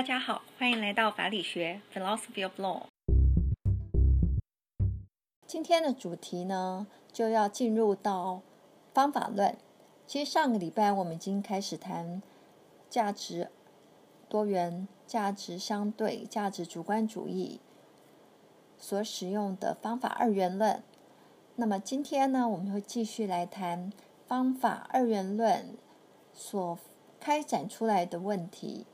大家好，欢迎来到法理学 （Philosophy of Law）。今天的主题呢，就要进入到方法论。其实上个礼拜我们已经开始谈价值多元、价值相对、价值主观主义所使用的方法二元论。那么今天呢，我们会继续来谈方法二元论所开展出来的问题。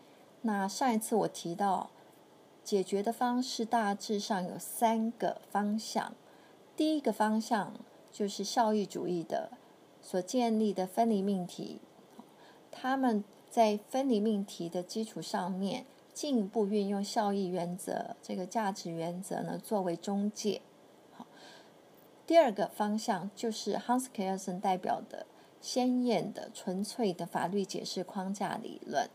那上一次我提到解决的方式大致上有三个方向。第一个方向就是效益主义的所建立的分离命题，他们在分离命题的基础上面进一步运用效益原则这个价值原则呢作为中介。好，第二个方向就是 Hans Kelsen 代表的鲜艳的纯粹的法律解释框架理论。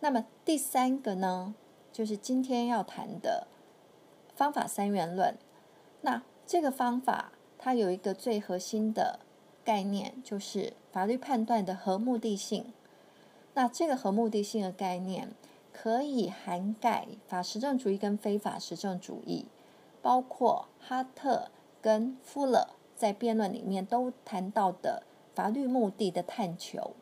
那么第三个呢，就是今天要谈的方法三元论。那这个方法它有一个最核心的概念，就是法律判断的合目的性。那这个合目的性的概念可以涵盖法实证主义跟非法实证主义，包括哈特跟富勒在辩论里面都谈到的法律目的的探求。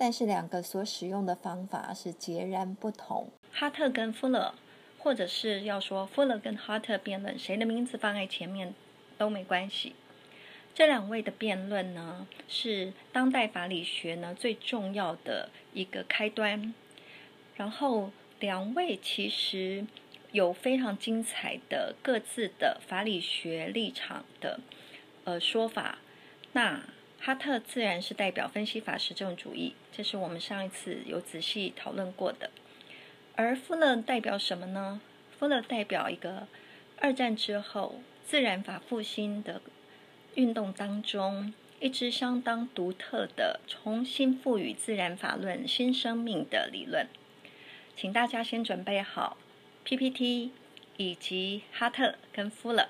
但是两个所使用的方法是截然不同。哈特跟富勒。或者是要说富勒跟哈特辩论，谁的名字放在前面都没关系。这两位的辩论呢，是当代法理学呢最重要的一个开端。然后两位其实有非常精彩的各自的法理学立场的呃说法。那哈特自然是代表分析法实证主义，这是我们上一次有仔细讨论过的。而富勒代表什么呢？富勒代表一个二战之后自然法复兴的运动当中一支相当独特的重新赋予自然法论新生命的理论。请大家先准备好 PPT 以及哈特跟富勒。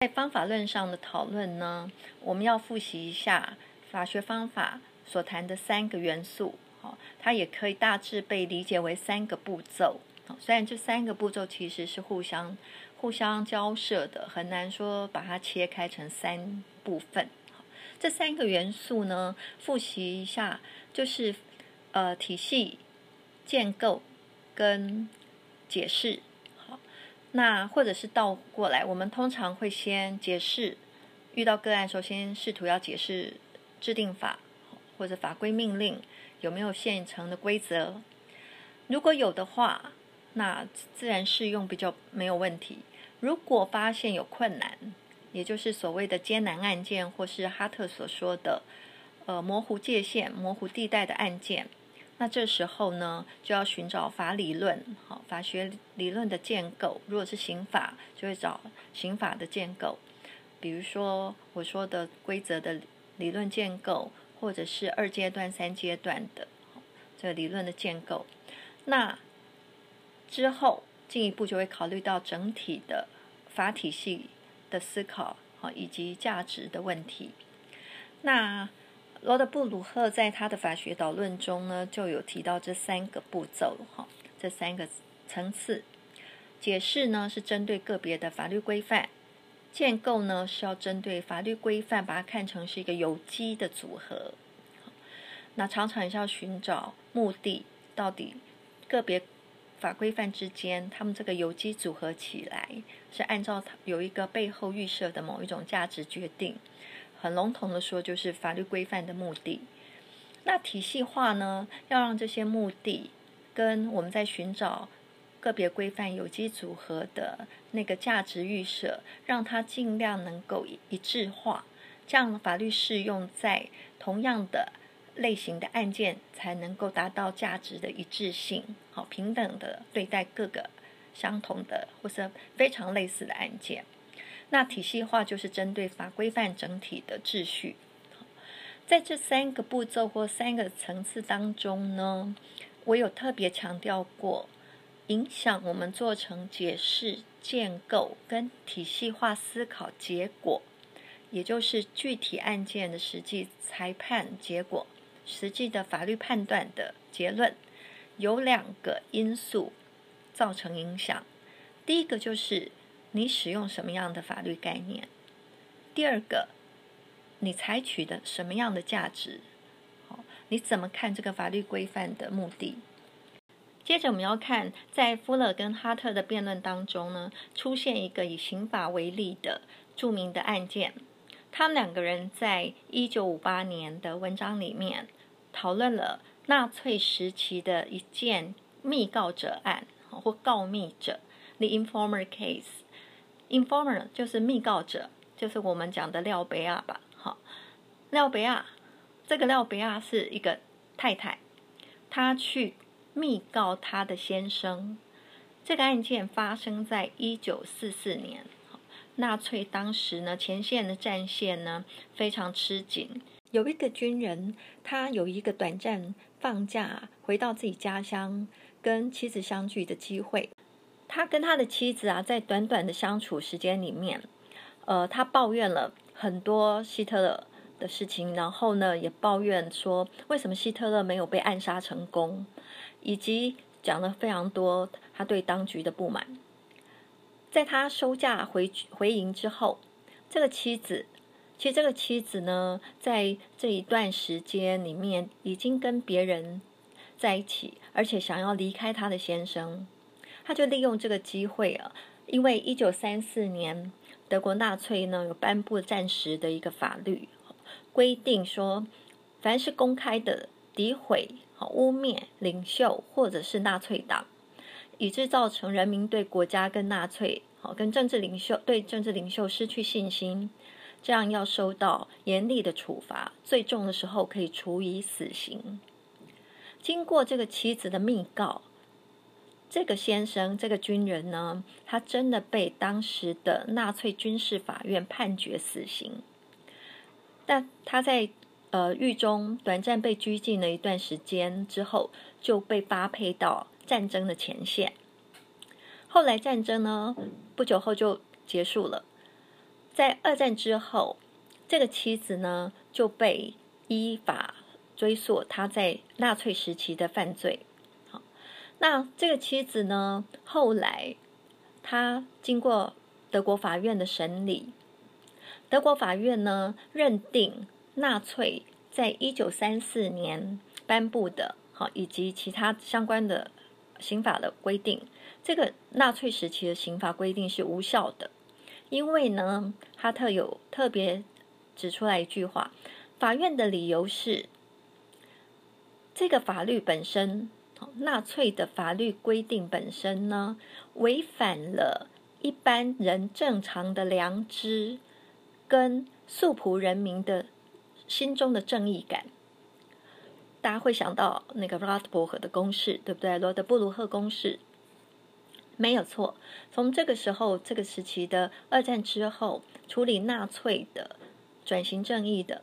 在方法论上的讨论呢，我们要复习一下法学方法。所谈的三个元素，好，它也可以大致被理解为三个步骤。虽然这三个步骤其实是互相互相交涉的，很难说把它切开成三部分。这三个元素呢，复习一下，就是呃体系建构跟解释。那或者是倒过来，我们通常会先解释，遇到个案，首先试图要解释制定法。或者法规命令有没有现成的规则？如果有的话，那自然适用比较没有问题。如果发现有困难，也就是所谓的艰难案件，或是哈特所说的呃模糊界限、模糊地带的案件，那这时候呢就要寻找法理论，好法学理论的建构。如果是刑法，就会找刑法的建构，比如说我说的规则的理论建构。或者是二阶段、三阶段的这理论的建构，那之后进一步就会考虑到整体的法体系的思考，哈，以及价值的问题。那罗德布鲁赫在他的法学导论中呢，就有提到这三个步骤，哈，这三个层次解释呢，是针对个别的法律规范。建构呢是要针对法律规范，把它看成是一个有机的组合。那常常是要寻找目的，到底个别法规范之间，他们这个有机组合起来是按照有一个背后预设的某一种价值决定。很笼统的说，就是法律规范的目的。那体系化呢，要让这些目的跟我们在寻找。个别规范有机组合的那个价值预设，让它尽量能够一致化，这样法律适用在同样的类型的案件，才能够达到价值的一致性，好平等的对待各个相同的或是非常类似的案件。那体系化就是针对法规范整体的秩序。在这三个步骤或三个层次当中呢，我有特别强调过。影响我们做成解释、建构跟体系化思考结果，也就是具体案件的实际裁判结果实际的法律判断的结论，有两个因素造成影响。第一个就是你使用什么样的法律概念；第二个，你采取的什么样的价值。好，你怎么看这个法律规范的目的？接着我们要看，在夫勒跟哈特的辩论当中呢，出现一个以刑法为例的著名的案件。他们两个人在一九五八年的文章里面讨论了纳粹时期的一件密告者案，或告密者 （the informer case）。Informer 就是密告者，就是我们讲的廖贝亚吧？好，廖贝亚，这个廖贝亚是一个太太，她去密告她的先生。这个案件发生在一九四四年。纳粹当时呢，前线的战线呢非常吃紧。有一个军人，他有一个短暂放假回到自己家乡跟妻子相聚的机会。他跟他的妻子啊，在短短的相处时间里面，呃，他抱怨了很多希特勒的事情，然后呢，也抱怨说为什么希特勒没有被暗杀成功，以及讲了非常多他对当局的不满。在他收假回回营之后，这个妻子，其实这个妻子呢，在这一段时间里面已经跟别人在一起，而且想要离开他的先生，他就利用这个机会啊，因为一九三四年德国纳粹呢有颁布暂时的一个法律，规定说，凡是公开的诋毁、好污蔑领袖或者是纳粹党。以致造成人民对国家跟纳粹、好跟政治领袖对政治领袖失去信心，这样要受到严厉的处罚，最重的时候可以处以死刑。经过这个妻子的密告，这个先生这个军人呢，他真的被当时的纳粹军事法院判决死刑。但他在呃狱中短暂被拘禁了一段时间之后，就被发配到。战争的前线，后来战争呢，不久后就结束了。在二战之后，这个妻子呢就被依法追溯他在纳粹时期的犯罪。那这个妻子呢，后来他经过德国法院的审理，德国法院呢认定纳粹在一九三四年颁布的，好以及其他相关的。刑法的规定，这个纳粹时期的刑法规定是无效的，因为呢，哈特有特别指出来一句话，法院的理由是，这个法律本身，纳粹的法律规定本身呢，违反了一般人正常的良知跟素朴人民的心中的正义感。大家会想到那个罗德伯格的公式，对不对？罗德布鲁赫公式没有错。从这个时候，这个时期的二战之后，处理纳粹的转型正义的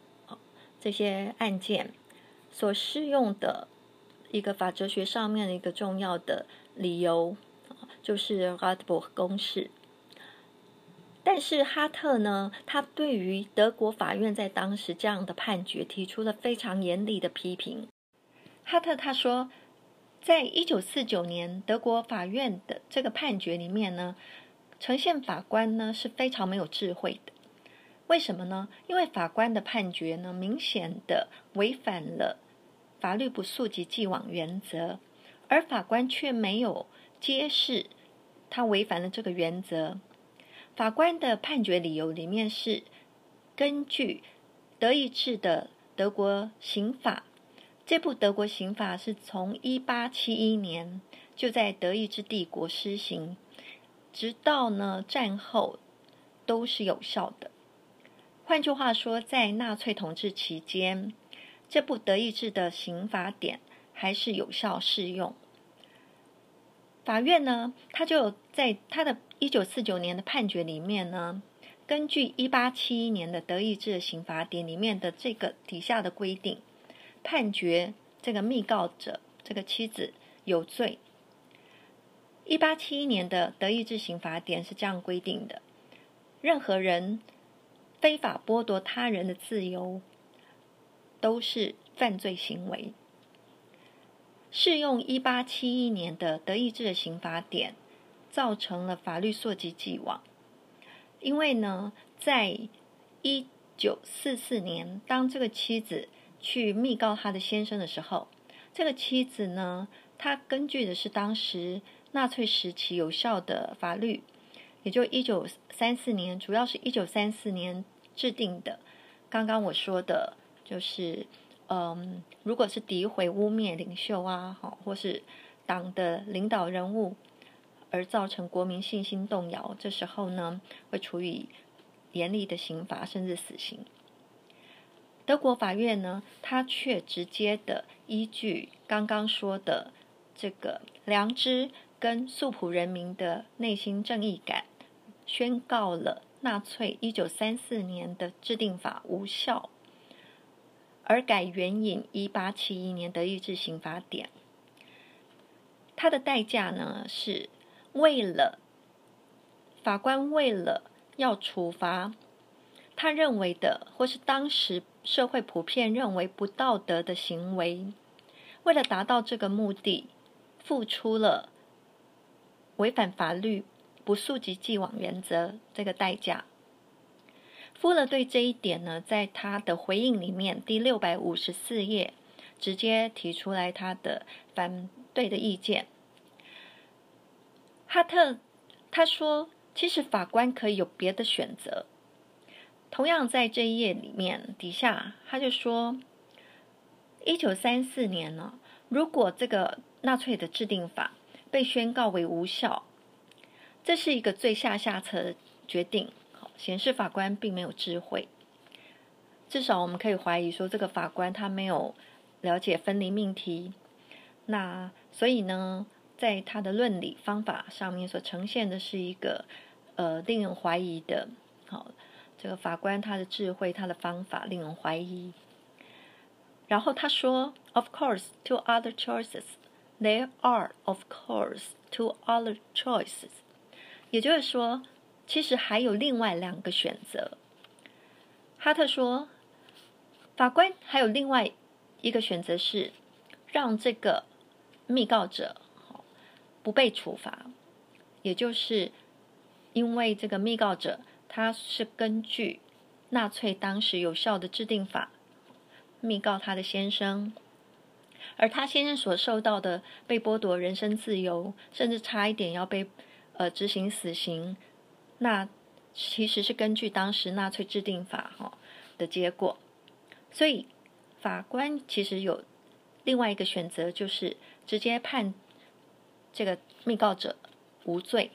这些案件，所适用的一个法哲学上面的一个重要的理由，就是罗德伯格公式。但是哈特呢，他对于德国法院在当时这样的判决提出了非常严厉的批评。哈特他说，在一九四九年德国法院的这个判决里面呢，呈现法官呢是非常没有智慧的。为什么呢？因为法官的判决呢，明显的违反了法律不溯及既往原则，而法官却没有揭示他违反了这个原则。法官的判决理由里面是根据德意志的德国刑法。这部德国刑法是从一八七一年就在德意志帝国施行，直到呢战后都是有效的。换句话说，在纳粹统治期间，这部德意志的刑法典还是有效适用。法院呢，他就在他的一九四九年的判决里面呢，根据一八七一年的德意志刑法典里面的这个底下的规定。判决这个密告者这个妻子有罪。一八七一年的德意志刑法典是这样规定的：任何人非法剥夺他人的自由，都是犯罪行为。适用一八七一年的德意志的刑法典，造成了法律溯及既往。因为呢，在一九四四年，当这个妻子去密告他的先生的时候，这个妻子呢，她根据的是当时纳粹时期有效的法律，也就一九三四年，主要是一九三四年制定的。刚刚我说的，就是。嗯，如果是诋毁、污蔑领袖啊，好，或是党的领导人物，而造成国民信心动摇，这时候呢，会处以严厉的刑罚，甚至死刑。德国法院呢，他却直接的依据刚刚说的这个良知跟素朴人民的内心正义感，宣告了纳粹一九三四年的制定法无效。而改援引一八七一年德意志刑法典，它的代价呢，是为了法官为了要处罚他认为的，或是当时社会普遍认为不道德的行为，为了达到这个目的，付出了违反法律、不溯及既往原则这个代价。夫勒对这一点呢，在他的回应里面，第六百五十四页，直接提出来他的反对的意见。哈特他说，其实法官可以有别的选择。同样在这一页里面底下，他就说，一九三四年呢，如果这个纳粹的制定法被宣告为无效，这是一个最下下策的决定。显示法官并没有智慧，至少我们可以怀疑说，这个法官他没有了解分离命题。那所以呢，在他的论理方法上面所呈现的是一个呃令人怀疑的。好，这个法官他的智慧，他的方法令人怀疑。然后他说：“Of course, two other choices. There are, of course, two other choices.” 也就是说。其实还有另外两个选择。哈特说，法官还有另外一个选择是让这个密告者不被处罚，也就是因为这个密告者他是根据纳粹当时有效的制定法密告他的先生，而他先生所受到的被剥夺人身自由，甚至差一点要被呃执行死刑。那其实是根据当时纳粹制定法哈的结果，所以法官其实有另外一个选择，就是直接判这个密告者无罪。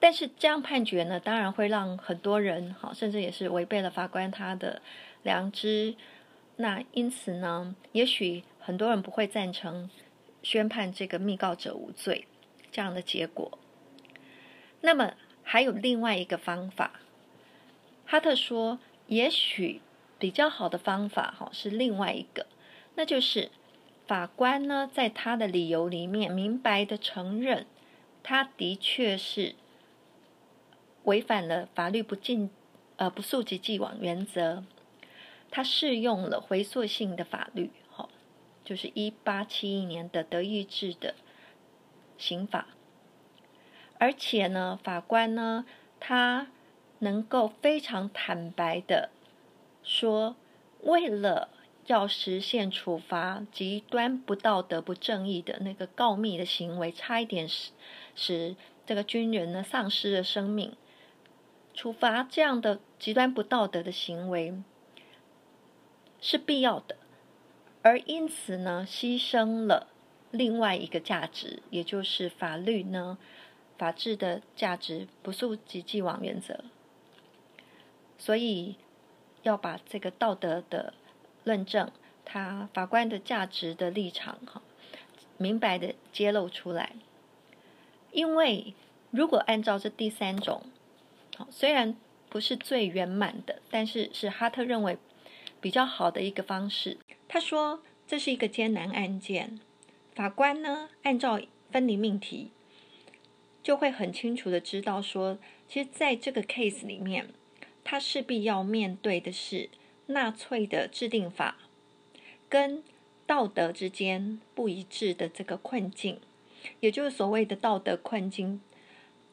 但是这样判决呢，当然会让很多人哈，甚至也是违背了法官他的良知。那因此呢，也许很多人不会赞成宣判这个密告者无罪这样的结果。那么还有另外一个方法，哈特说，也许比较好的方法哈是另外一个，那就是法官呢在他的理由里面明白的承认，他的确是违反了法律不进呃不溯及既往原则，他适用了回溯性的法律，哈，就是一八七一年的德意志的刑法。而且呢，法官呢，他能够非常坦白的说，为了要实现处罚极端不道德、不正义的那个告密的行为，差一点使使这个军人呢丧失了生命，处罚这样的极端不道德的行为是必要的，而因此呢，牺牲了另外一个价值，也就是法律呢。法治的价值不溯及既往原则，所以要把这个道德的论证，他法官的价值的立场哈，明白的揭露出来。因为如果按照这第三种，虽然不是最圆满的，但是是哈特认为比较好的一个方式。他说这是一个艰难案件，法官呢按照分离命题。就会很清楚的知道说，其实在这个 case 里面，他势必要面对的是纳粹的制定法跟道德之间不一致的这个困境，也就是所谓的道德困境，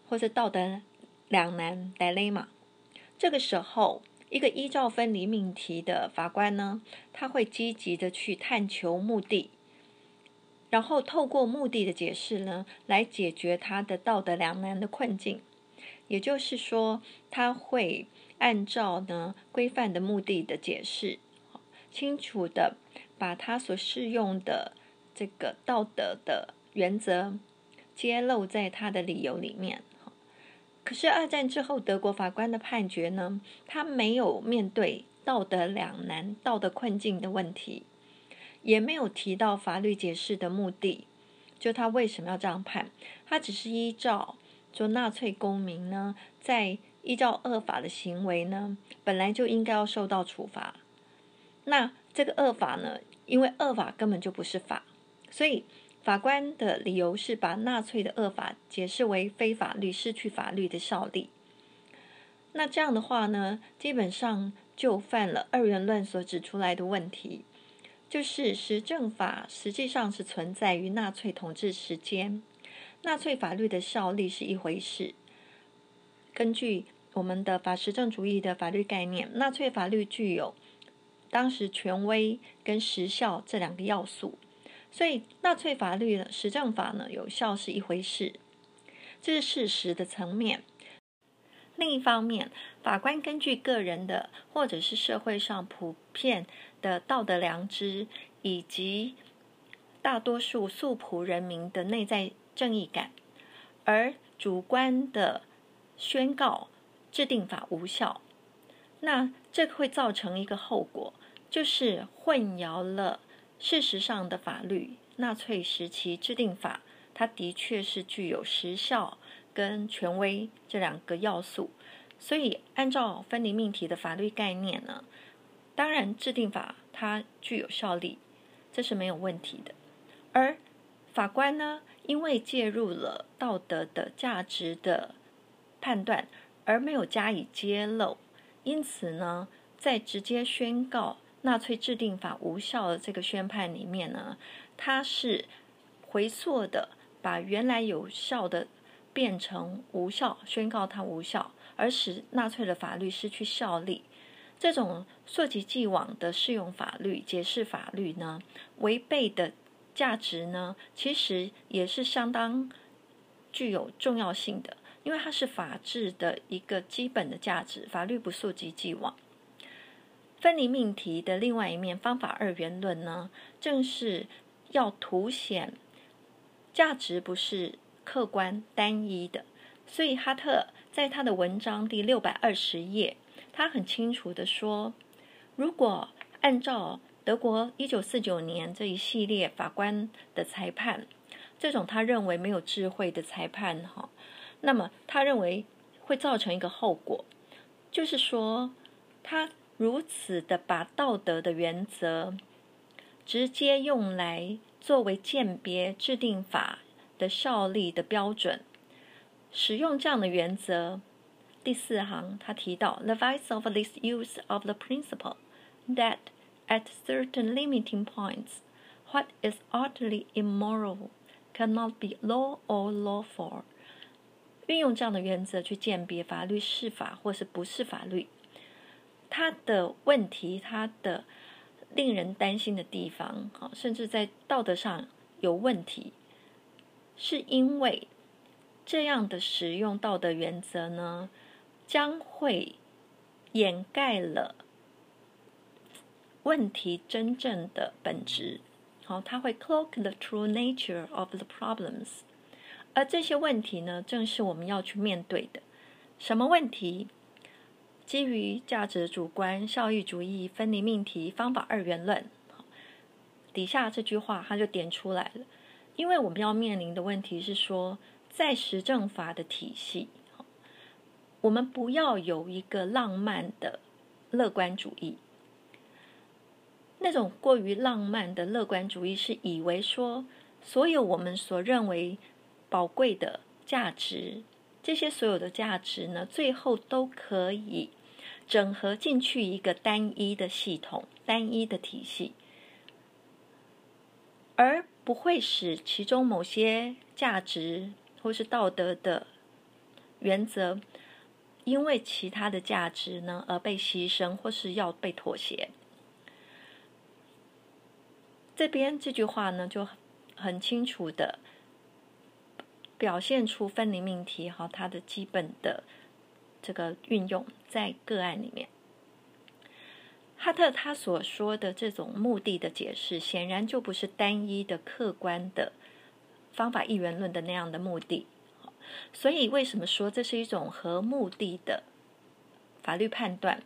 或者道德两难 （dilemma）。这个时候，一个依照分离命题的法官呢，他会积极的去探求目的，然后透过目的的解释呢，来解决他的道德两难的困境。也就是说，他会按照呢规范的目的的解释，清楚的把他所适用的这个道德的原则揭露在他的理由里面。可是二战之后，德国法官的判决呢，他没有面对道德两难、道德困境的问题，也没有提到法律解释的目的，就他为什么要这样判，他只是依照说纳粹公民呢，在依照恶法的行为呢，本来就应该要受到处罚。那这个恶法呢，因为恶法根本就不是法，所以。法官的理由是把纳粹的恶法解释为非法律，失去法律的效力。那这样的话呢，基本上就犯了二元论所指出来的问题，就是实证法实际上是存在于纳粹统治时间，纳粹法律的效力是一回事。根据我们的法实证主义的法律概念，纳粹法律具有当时权威跟时效这两个要素。所以，纳粹法律的实证法呢，有效是一回事，这是事实的层面。另一方面，法官根据个人的或者是社会上普遍的道德良知，以及大多数素朴人民的内在正义感，而主观的宣告制定法无效。那这会造成一个后果，就是混淆了。事实上的法律，纳粹时期制定法，它的确是具有时效跟权威这两个要素。所以，按照分离命题的法律概念呢，当然制定法它具有效力，这是没有问题的。而法官呢，因为介入了道德的价值的判断，而没有加以揭露，因此呢，在直接宣告。纳粹制定法无效的这个宣判里面呢，它是回溯的，把原来有效的变成无效，宣告它无效，而使纳粹的法律失去效力。这种溯及既往的适用法律、解释法律呢，违背的价值呢，其实也是相当具有重要性的，因为它是法治的一个基本的价值。法律不溯及既往。分离命题的另外一面，方法二元论呢，正是要凸显价值不是客观单一的。所以哈特在他的文章第六百二十页，他很清楚的说，如果按照德国一九四九年这一系列法官的裁判，这种他认为没有智慧的裁判，哈，那么他认为会造成一个后果，就是说他。如此的把道德的原则直接用来作为鉴别制定法的效力的标准，使用这样的原则。第四行他提到，the vice of this use of the principle that at certain limiting points, what is utterly immoral cannot be law or lawful。运用这样的原则去鉴别法律是法或是不是法律。他的问题，他的令人担心的地方，啊，甚至在道德上有问题，是因为这样的使用道德原则呢，将会掩盖了问题真正的本质。好，它会 cloak the true nature of the problems，而这些问题呢，正是我们要去面对的。什么问题？基于价值主观、效益主义、分离命题、方法二元论，底下这句话他就点出来了。因为我们要面临的问题是说，在实证法的体系，我们不要有一个浪漫的乐观主义。那种过于浪漫的乐观主义是以为说，所有我们所认为宝贵的价值，这些所有的价值呢，最后都可以。整合进去一个单一的系统、单一的体系，而不会使其中某些价值或是道德的原则，因为其他的价值呢而被牺牲，或是要被妥协。这边这句话呢，就很清楚的表现出分离命题哈，它的基本的这个运用在个案里面。哈特他所说的这种目的的解释，显然就不是单一的客观的方法一元论的那样的目的。所以，为什么说这是一种和目的的法律判断？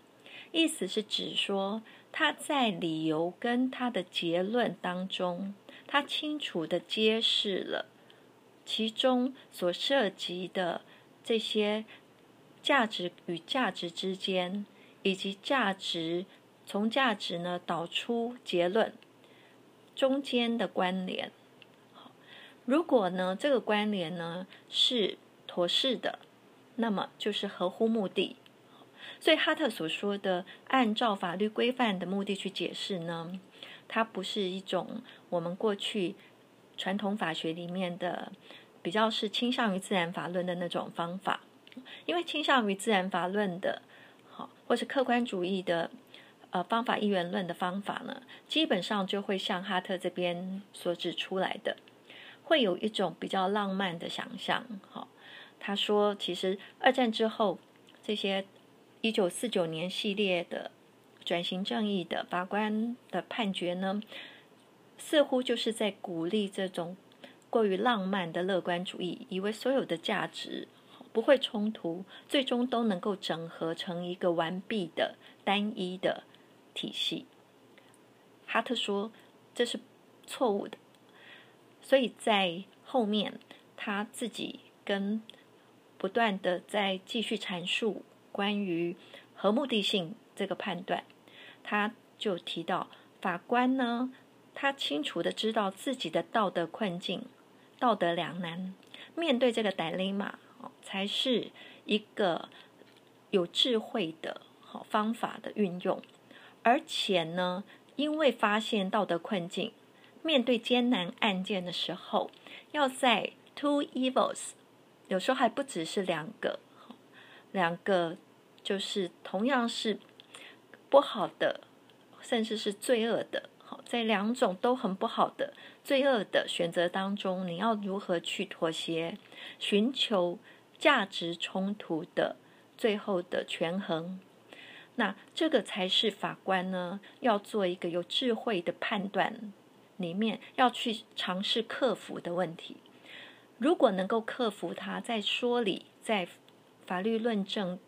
意思是指说。他在理由跟他的结论当中，他清楚的揭示了其中所涉及的这些价值与价值之间，以及价值从价值呢导出结论中间的关联。如果呢这个关联呢是妥适的，那么就是合乎目的。所以哈特所说的按照法律规范的目的去解释呢，它不是一种我们过去传统法学里面的比较是倾向于自然法论的那种方法，因为倾向于自然法论的，好或是客观主义的呃方法一元论的方法呢，基本上就会像哈特这边所指出来的，会有一种比较浪漫的想象。好，他说其实二战之后这些。一九四九年系列的转型正义的法官的判决呢，似乎就是在鼓励这种过于浪漫的乐观主义，以为所有的价值不会冲突，最终都能够整合成一个完毕的单一的体系。哈特说这是错误的，所以在后面他自己跟不断的在继续阐述。关于和目的性这个判断，他就提到法官呢，他清楚的知道自己的道德困境、道德两难，面对这个歹利马，才是一个有智慧的好方法的运用。而且呢，因为发现道德困境，面对艰难案件的时候，要在 two evils，有时候还不只是两个。两个就是同样是不好的，甚至是罪恶的。好，在两种都很不好的罪恶的选择当中，你要如何去妥协，寻求价值冲突的最后的权衡？那这个才是法官呢要做一个有智慧的判断，里面要去尝试克服的问题。如果能够克服它，在说理，在。法律论证、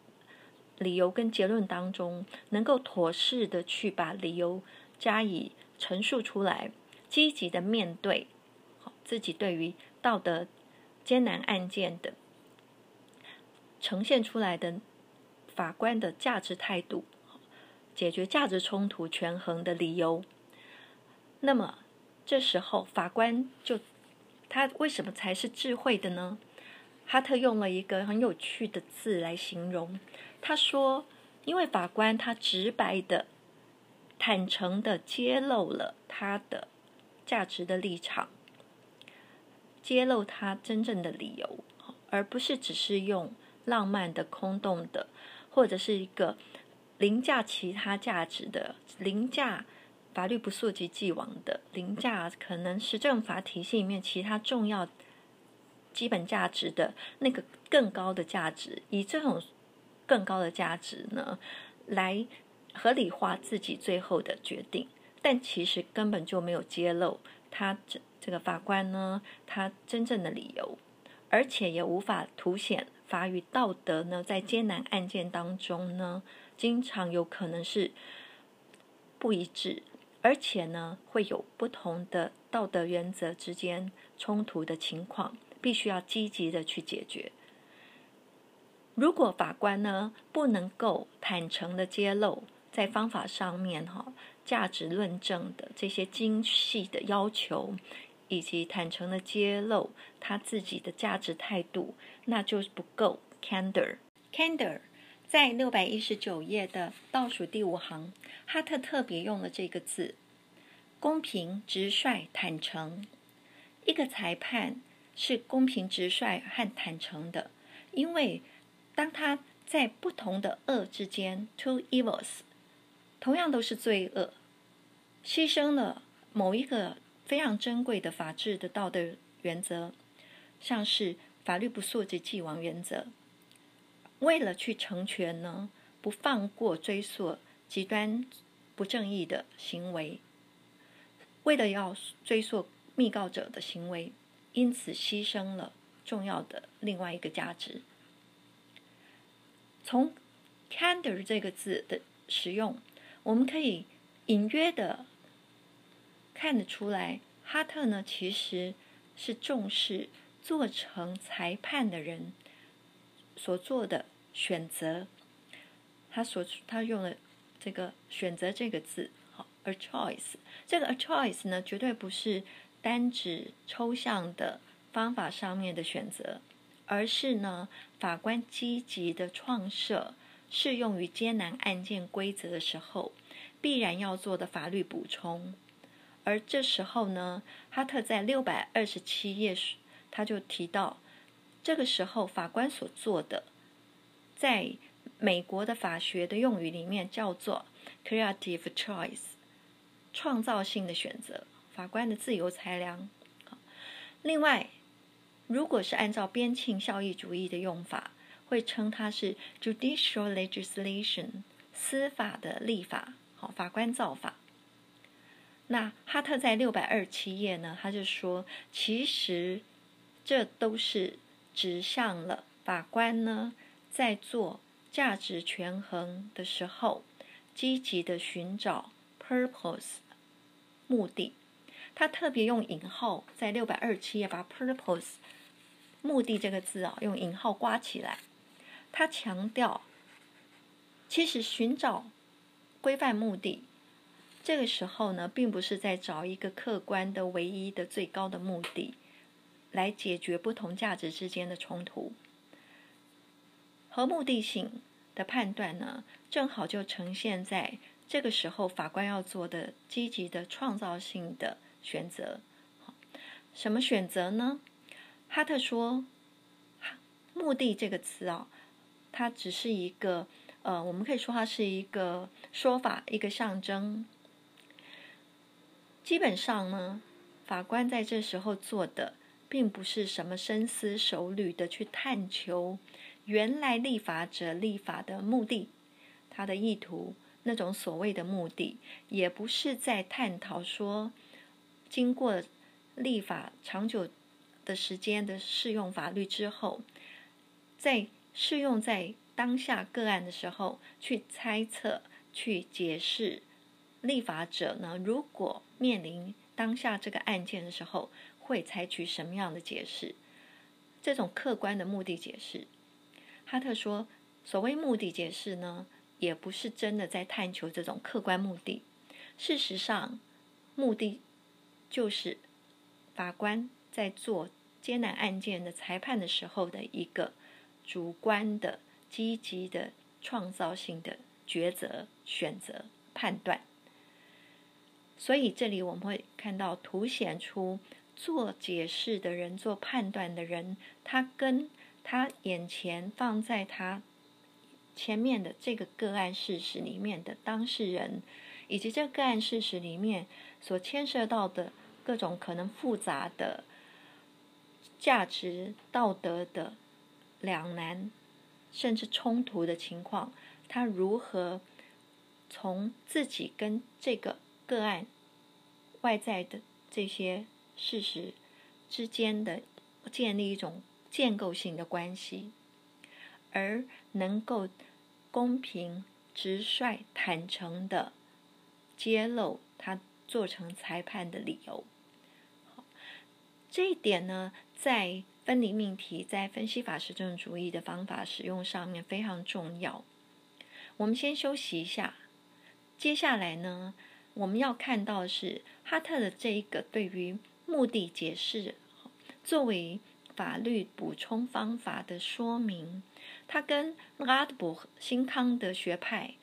理由跟结论当中，能够妥适的去把理由加以陈述出来，积极的面对自己对于道德艰难案件的呈现出来的法官的价值态度，解决价值冲突权衡的理由。那么这时候法官就他为什么才是智慧的呢？哈特用了一个很有趣的字来形容，他说：“因为法官他直白的、坦诚的揭露了他的价值的立场，揭露他真正的理由，而不是只是用浪漫的、空洞的，或者是一个凌驾其他价值的、凌驾法律不溯及既往的、凌驾可能是政法体系里面其他重要。”基本价值的那个更高的价值，以这种更高的价值呢，来合理化自己最后的决定，但其实根本就没有揭露他这这个法官呢，他真正的理由，而且也无法凸显法与道德呢，在艰难案件当中呢，经常有可能是不一致，而且呢，会有不同的道德原则之间冲突的情况。必须要积极的去解决。如果法官呢不能够坦诚的揭露在方法上面哈价值论证的这些精细的要求，以及坦诚的揭露他自己的价值态度，那就是不够 candor。candor 在六百一十九页的倒数第五行，哈特特别用了这个字公平、直率、坦诚。一个裁判是公平、直率和坦诚的，因为当他在不同的恶之间 （two evils），同样都是罪恶，牺牲了某一个非常珍贵的法治的道德原则，像是法律不溯及既往原则。为了去成全呢，不放过追溯极端不正义的行为，为了要追溯密告者的行为，因此牺牲了重要的另外一个价值。从 “candor” 这个字的使用，我们可以隐约的看得出来，哈特呢其实是重视做成裁判的人所做的。选择，他所他用了这个“选择”这个字，好，a choice。这个 a choice 呢，绝对不是单指抽象的方法上面的选择，而是呢，法官积极的创设适用于艰难案件规则的时候，必然要做的法律补充。而这时候呢，哈特在六百二十七页时，他就提到，这个时候法官所做的。在美国的法学的用语里面叫做 creative choice，创造性的选择，法官的自由裁量。另外，如果是按照边沁效益主义的用法，会称它是 judicial legislation，司法的立法，好，法官造法。那哈特在六百二十七页呢，他就说，其实这都是指向了法官呢。在做价值权衡的时候，积极的寻找 purpose 目的。他特别用引号，在六百二十七页把 purpose 目的这个字啊，用引号刮起来。他强调，其实寻找规范目的，这个时候呢，并不是在找一个客观的唯一的最高的目的，来解决不同价值之间的冲突。和目的性的判断呢，正好就呈现在这个时候，法官要做的积极的创造性的选择。什么选择呢？哈特说，“目的”这个词啊，它只是一个呃，我们可以说它是一个说法，一个象征。基本上呢，法官在这时候做的，并不是什么深思熟虑的去探求。原来立法者立法的目的，他的意图，那种所谓的目的，也不是在探讨说，经过立法长久的时间的适用法律之后，在适用在当下个案的时候，去猜测、去解释立法者呢？如果面临当下这个案件的时候，会采取什么样的解释？这种客观的目的解释。哈特说：“所谓目的解释呢，也不是真的在探求这种客观目的。事实上，目的就是法官在做艰难案件的裁判的时候的一个主观的、积极的、创造性的抉择、选择、判断。所以，这里我们会看到凸显出做解释的人、做判断的人，他跟。”他眼前放在他前面的这个个案事实里面的当事人，以及这个案事实里面所牵涉到的各种可能复杂的价值、道德的两难，甚至冲突的情况，他如何从自己跟这个个案外在的这些事实之间的建立一种。建构性的关系，而能够公平、直率、坦诚的揭露他做成裁判的理由。这一点呢，在分离命题、在分析法实证主义的方法使用上面非常重要。我们先休息一下，接下来呢，我们要看到是哈特的这一个对于目的解释，作为。法律补充方法的说明，他跟拉德伯新康德学派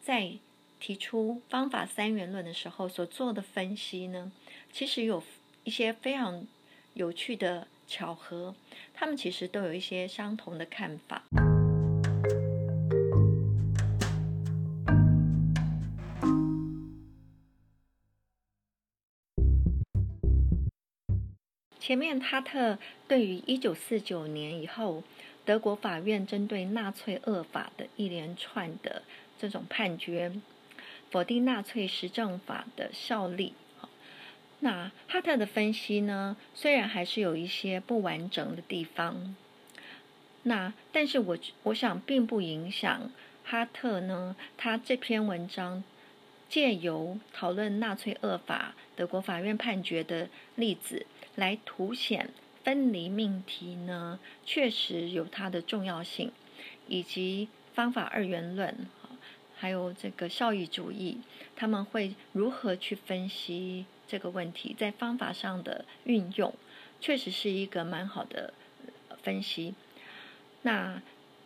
在提出方法三元论的时候所做的分析呢，其实有一些非常有趣的巧合，他们其实都有一些相同的看法。前面哈特对于一九四九年以后德国法院针对纳粹恶法的一连串的这种判决，否定纳粹实政法的效力。那哈特的分析呢，虽然还是有一些不完整的地方，那但是我我想并不影响哈特呢，他这篇文章借由讨论纳粹恶法德国法院判决的例子。来凸显分离命题呢，确实有它的重要性，以及方法二元论，还有这个效益主义，他们会如何去分析这个问题，在方法上的运用，确实是一个蛮好的分析。那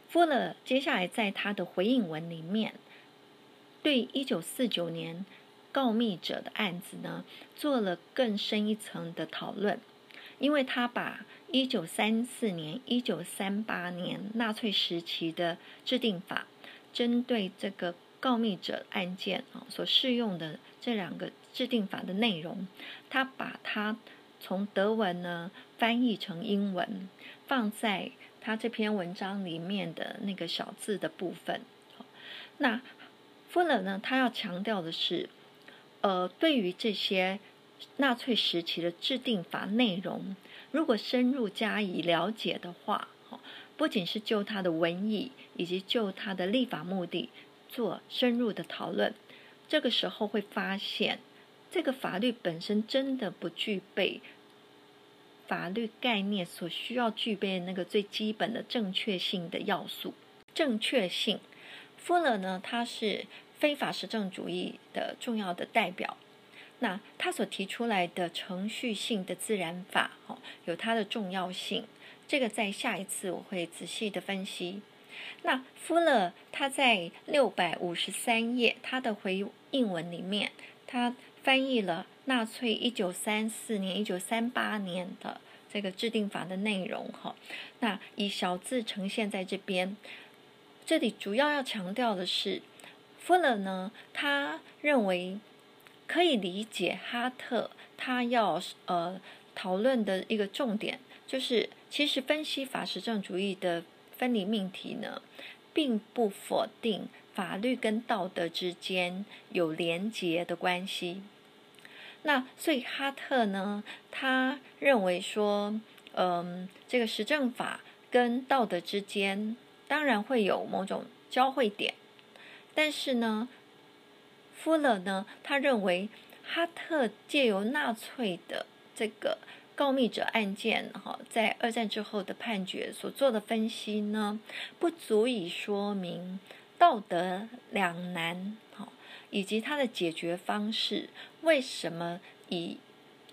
富勒接下来在他的回应文里面，对一九四九年。告密者的案子呢，做了更深一层的讨论，因为他把一九三四年、一九三八年纳粹时期的制定法，针对这个告密者案件啊所适用的这两个制定法的内容，他把它从德文呢翻译成英文，放在他这篇文章里面的那个小字的部分。那富勒呢，他要强调的是。呃，对于这些纳粹时期的制定法内容，如果深入加以了解的话，不仅是就它的文意以及就它的立法目的做深入的讨论，这个时候会发现，这个法律本身真的不具备法律概念所需要具备那个最基本的正确性的要素。正确性，夫勒呢，他是。非法实证主义的重要的代表，那他所提出来的程序性的自然法，哦，有它的重要性。这个在下一次我会仔细的分析。那夫勒他在六百五十三页他的回应文里面，他翻译了纳粹一九三四年、一九三八年的这个制定法的内容，哈。那以小字呈现在这边，这里主要要强调的是。夫勒呢，他认为可以理解哈特他要呃讨论的一个重点，就是其实分析法实证主义的分离命题呢，并不否定法律跟道德之间有连结的关系。那所以哈特呢，他认为说，嗯，这个实证法跟道德之间当然会有某种交汇点。但是呢，夫勒呢，他认为哈特借由纳粹的这个告密者案件，哈，在二战之后的判决所做的分析呢，不足以说明道德两难，哈，以及他的解决方式为什么以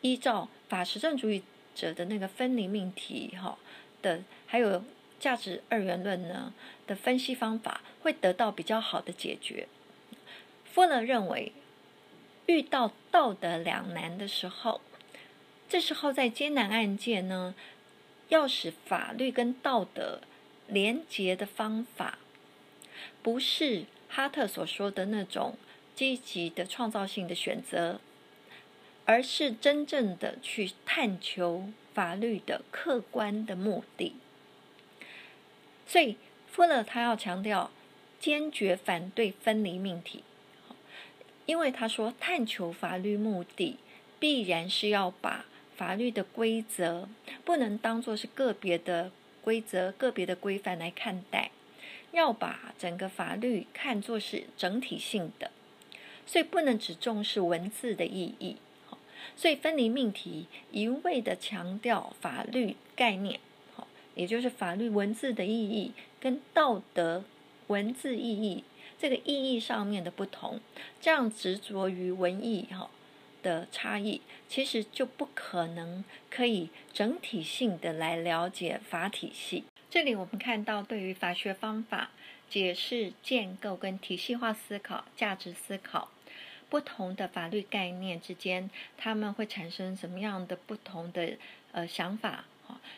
依照法实证主义者的那个分离命题，哈的，还有。价值二元论呢的分析方法会得到比较好的解决。夫勒认为，遇到道德两难的时候，这时候在艰难案件呢，要使法律跟道德连结的方法，不是哈特所说的那种积极的创造性的选择，而是真正的去探求法律的客观的目的。所以，富勒他要强调坚决反对分离命题，因为他说探求法律目的，必然是要把法律的规则不能当做是个别的规则、个别的规范来看待，要把整个法律看作是整体性的，所以不能只重视文字的意义。所以分离命题一味的强调法律概念。也就是法律文字的意义跟道德文字意义这个意义上面的不同，这样执着于文艺哈的差异，其实就不可能可以整体性的来了解法体系。这里我们看到，对于法学方法，解释建构跟体系化思考、价值思考不同的法律概念之间，他们会产生什么样的不同的呃想法？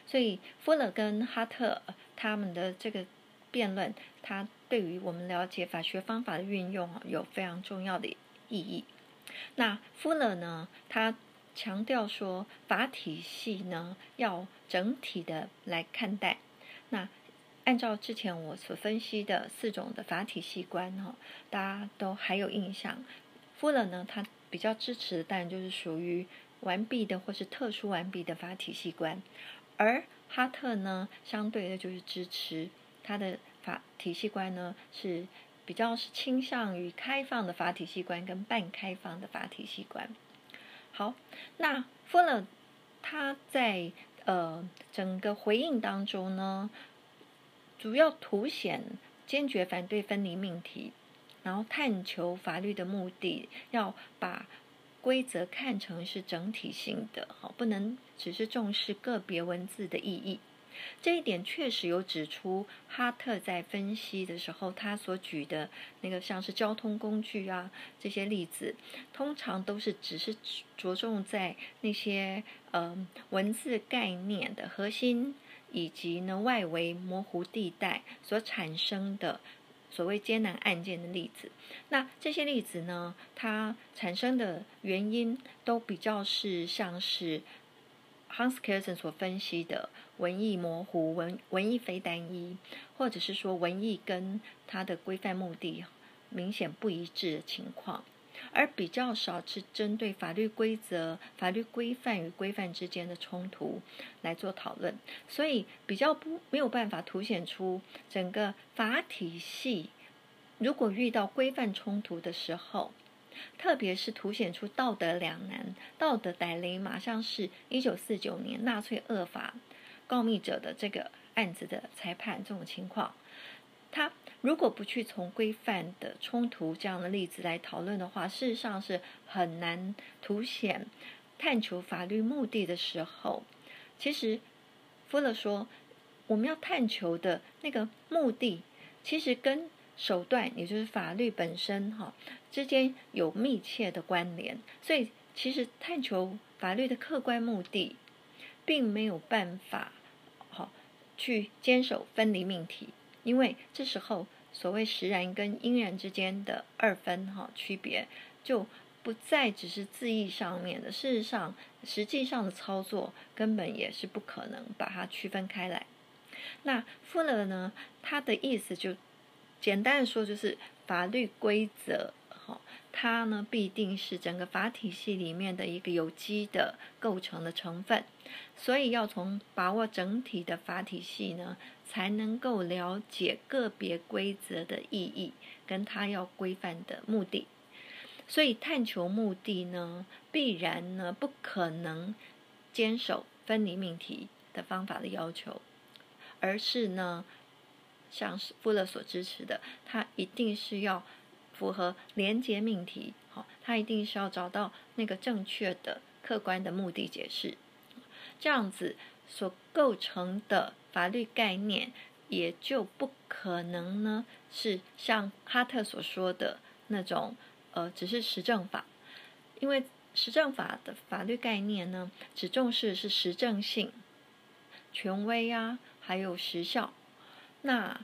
所以福勒跟哈特他们的这个辩论，它对于我们了解法学方法的运用有非常重要的意义。那福勒呢，他强调说法体系呢要整体的来看待。那按照之前我所分析的四种的法体系观哈，大家都还有印象。夫勒呢，他比较支持的当然就是属于完毕的或是特殊完毕的法体系观，而哈特呢，相对的就是支持他的法体系观呢是比较是倾向于开放的法体系观跟半开放的法体系观。好，那富勒他在呃整个回应当中呢。主要凸显坚决反对分离命题，然后探求法律的目的，要把规则看成是整体性的，好，不能只是重视个别文字的意义。这一点确实有指出，哈特在分析的时候，他所举的那个像是交通工具啊这些例子，通常都是只是着重在那些呃文字概念的核心。以及呢，外围模糊地带所产生的所谓艰难案件的例子，那这些例子呢，它产生的原因都比较是像是 Hans Kelsen 所分析的文艺模糊、文文艺非单一，或者是说文艺跟它的规范目的明显不一致的情况。而比较少是针对法律规则、法律规范与规范之间的冲突来做讨论，所以比较不没有办法凸显出整个法体系。如果遇到规范冲突的时候，特别是凸显出道德两难、道德歹雷马，上是一九四九年纳粹恶法告密者的这个案子的裁判这种情况，他。如果不去从规范的冲突这样的例子来讨论的话，事实上是很难凸显探求法律目的的时候。其实，福勒说，我们要探求的那个目的，其实跟手段，也就是法律本身哈之间有密切的关联。所以，其实探求法律的客观目的，并没有办法好去坚守分离命题。因为这时候，所谓实然跟因然之间的二分哈区别，就不再只是字义上面的。事实上，实际上的操作根本也是不可能把它区分开来。那富勒呢？他的意思就简单的说，就是法律规则。它呢必定是整个法体系里面的一个有机的构成的成分，所以要从把握整体的法体系呢，才能够了解个别规则的意义跟它要规范的目的。所以探求目的呢，必然呢不可能坚守分离命题的方法的要求，而是呢，像是富勒所支持的，它一定是要。符合连结命题，好，它一定是要找到那个正确的客观的目的解释，这样子所构成的法律概念也就不可能呢是像哈特所说的那种，呃，只是实证法，因为实证法的法律概念呢，只重视是实证性、权威啊，还有时效，那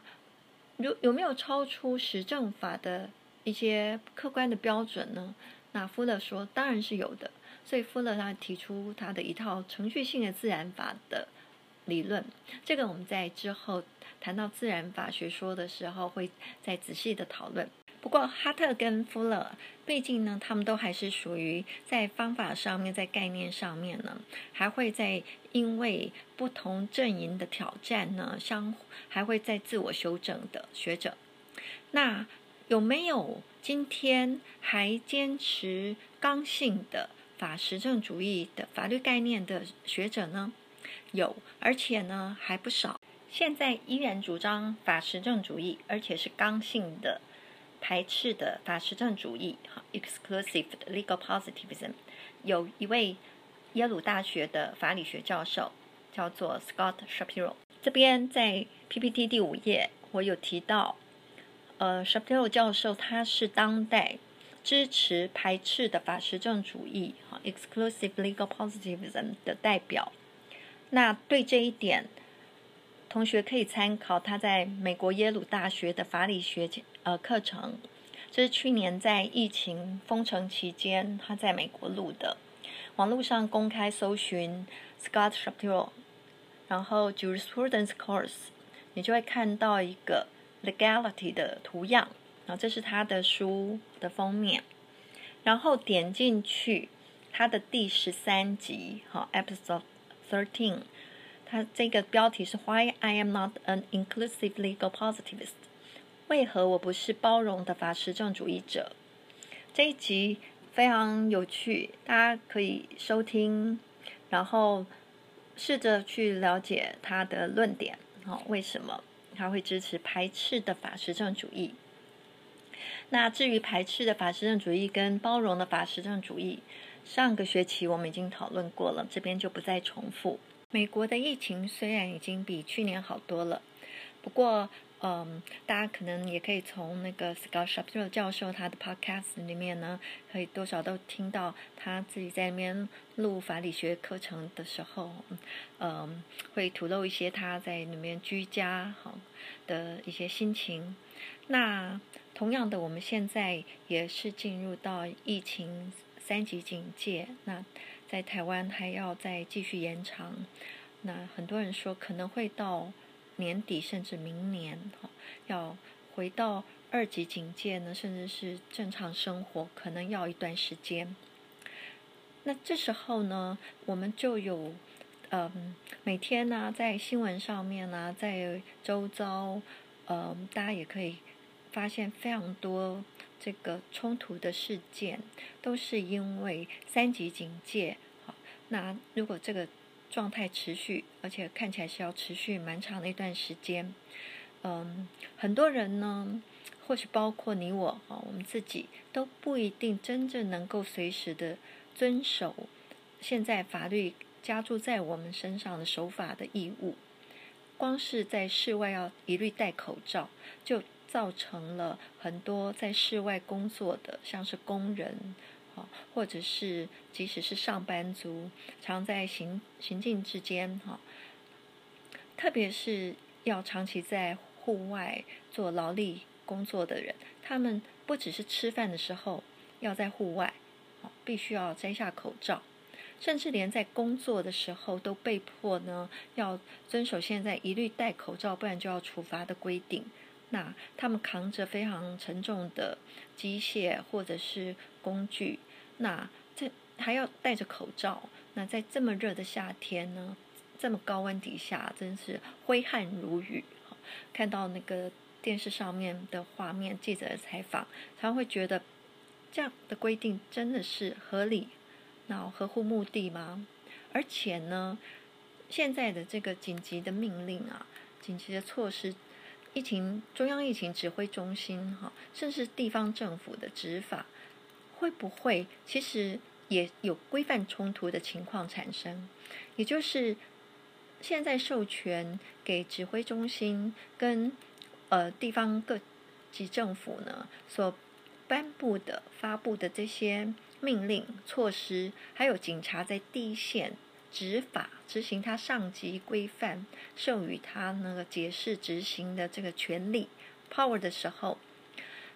有有没有超出实证法的？一些客观的标准呢？那福勒说，当然是有的。所以福勒他提出他的一套程序性的自然法的理论。这个我们在之后谈到自然法学说的时候，会再仔细的讨论。不过哈特跟福勒，毕竟呢，他们都还是属于在方法上面，在概念上面呢，还会在因为不同阵营的挑战呢，相还会在自我修正的学者。那。有没有今天还坚持刚性的法实证主义的法律概念的学者呢？有，而且呢还不少。现在依然主张法实证主义，而且是刚性的排斥的法实证主义，哈，exclusive legal positivism。有一位耶鲁大学的法理学教授叫做 Scott Shapiro。这边在 PPT 第五页，我有提到。呃，Shapiro 教授他是当代支持排斥的法实证主义哈 （exclusive legal positivism） 的代表。那对这一点，同学可以参考他在美国耶鲁大学的法理学呃课程。这是去年在疫情封城期间，他在美国录的。网络上公开搜寻 Scott Shapiro，然后 Jurisprudence Course，你就会看到一个 Legality 的图样。然后这是他的书的封面。然后点进去，他的第十三集，好，Episode Thirteen，他这个标题是 Why I am not an inclusive legal positivist。为何我不是包容的法实证主义者？这一集非常有趣，大家可以收听，然后试着去了解他的论点。好，为什么他会支持排斥的法实证主义？那至于排斥的法实证主义跟包容的法实证主义，上个学期我们已经讨论过了，这边就不再重复。美国的疫情虽然已经比去年好多了，不过。嗯，大家可能也可以从那个 Scott Shapiro 教授他的 podcast 里面呢，可以多少都听到他自己在那边录法理学课程的时候，嗯，会吐露一些他在里面居家哈的一些心情。那同样的，我们现在也是进入到疫情三级警戒，那在台湾还要再继续延长。那很多人说可能会到。年底甚至明年，要回到二级警戒呢，甚至是正常生活，可能要一段时间。那这时候呢，我们就有，嗯，每天呢，在新闻上面呢，在周遭，嗯，大家也可以发现非常多这个冲突的事件，都是因为三级警戒。那如果这个。状态持续，而且看起来是要持续蛮长的一段时间。嗯，很多人呢，或许包括你我啊，我们自己都不一定真正能够随时的遵守现在法律加注在我们身上的守法的义务。光是在室外要一律戴口罩，就造成了很多在室外工作的，像是工人。或者是即使是上班族，常在行行进之间，哈，特别是要长期在户外做劳力工作的人，他们不只是吃饭的时候要在户外，必须要摘下口罩，甚至连在工作的时候都被迫呢要遵守现在一律戴口罩，不然就要处罚的规定。那他们扛着非常沉重的机械或者是工具，那这还要戴着口罩。那在这么热的夏天呢，这么高温底下，真是挥汗如雨。看到那个电视上面的画面，记者的采访，常会觉得这样的规定真的是合理，那合乎目的吗？而且呢，现在的这个紧急的命令啊，紧急的措施。疫情中央疫情指挥中心哈，甚至地方政府的执法，会不会其实也有规范冲突的情况产生？也就是现在授权给指挥中心跟呃地方各级政府呢所颁布的发布的这些命令措施，还有警察在第一线。执法执行他上级规范授予他那个解释执行的这个权利 power 的时候，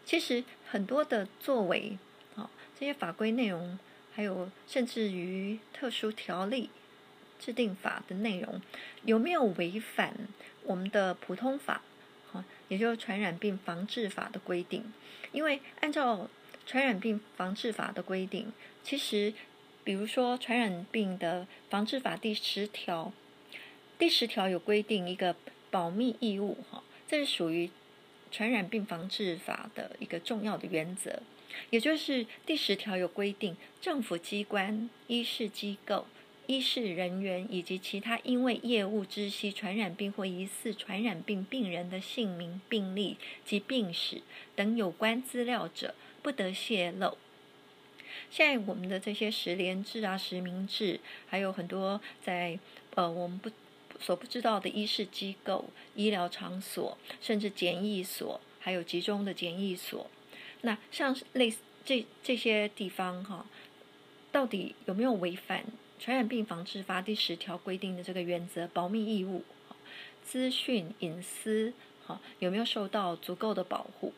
其实很多的作为啊这些法规内容，还有甚至于特殊条例制定法的内容，有没有违反我们的普通法？哈，也就是传染病防治法的规定？因为按照传染病防治法的规定，其实。比如说，传染病的防治法第十条，第十条有规定一个保密义务，哈，这是属于传染病防治法的一个重要的原则。也就是第十条有规定，政府机关、医事机构、医事人员以及其他因为业务知悉传染病或疑似传染病病人的姓名、病历及病史等有关资料者，不得泄露。现在我们的这些实联制啊、实名制，还有很多在呃我们不所不知道的医事机构、医疗场所，甚至检疫所，还有集中的检疫所。那像类似这这些地方哈，到底有没有违反《传染病防治法》第十条规定的这个原则，保密义务、资讯隐私，哈，有没有受到足够的保护？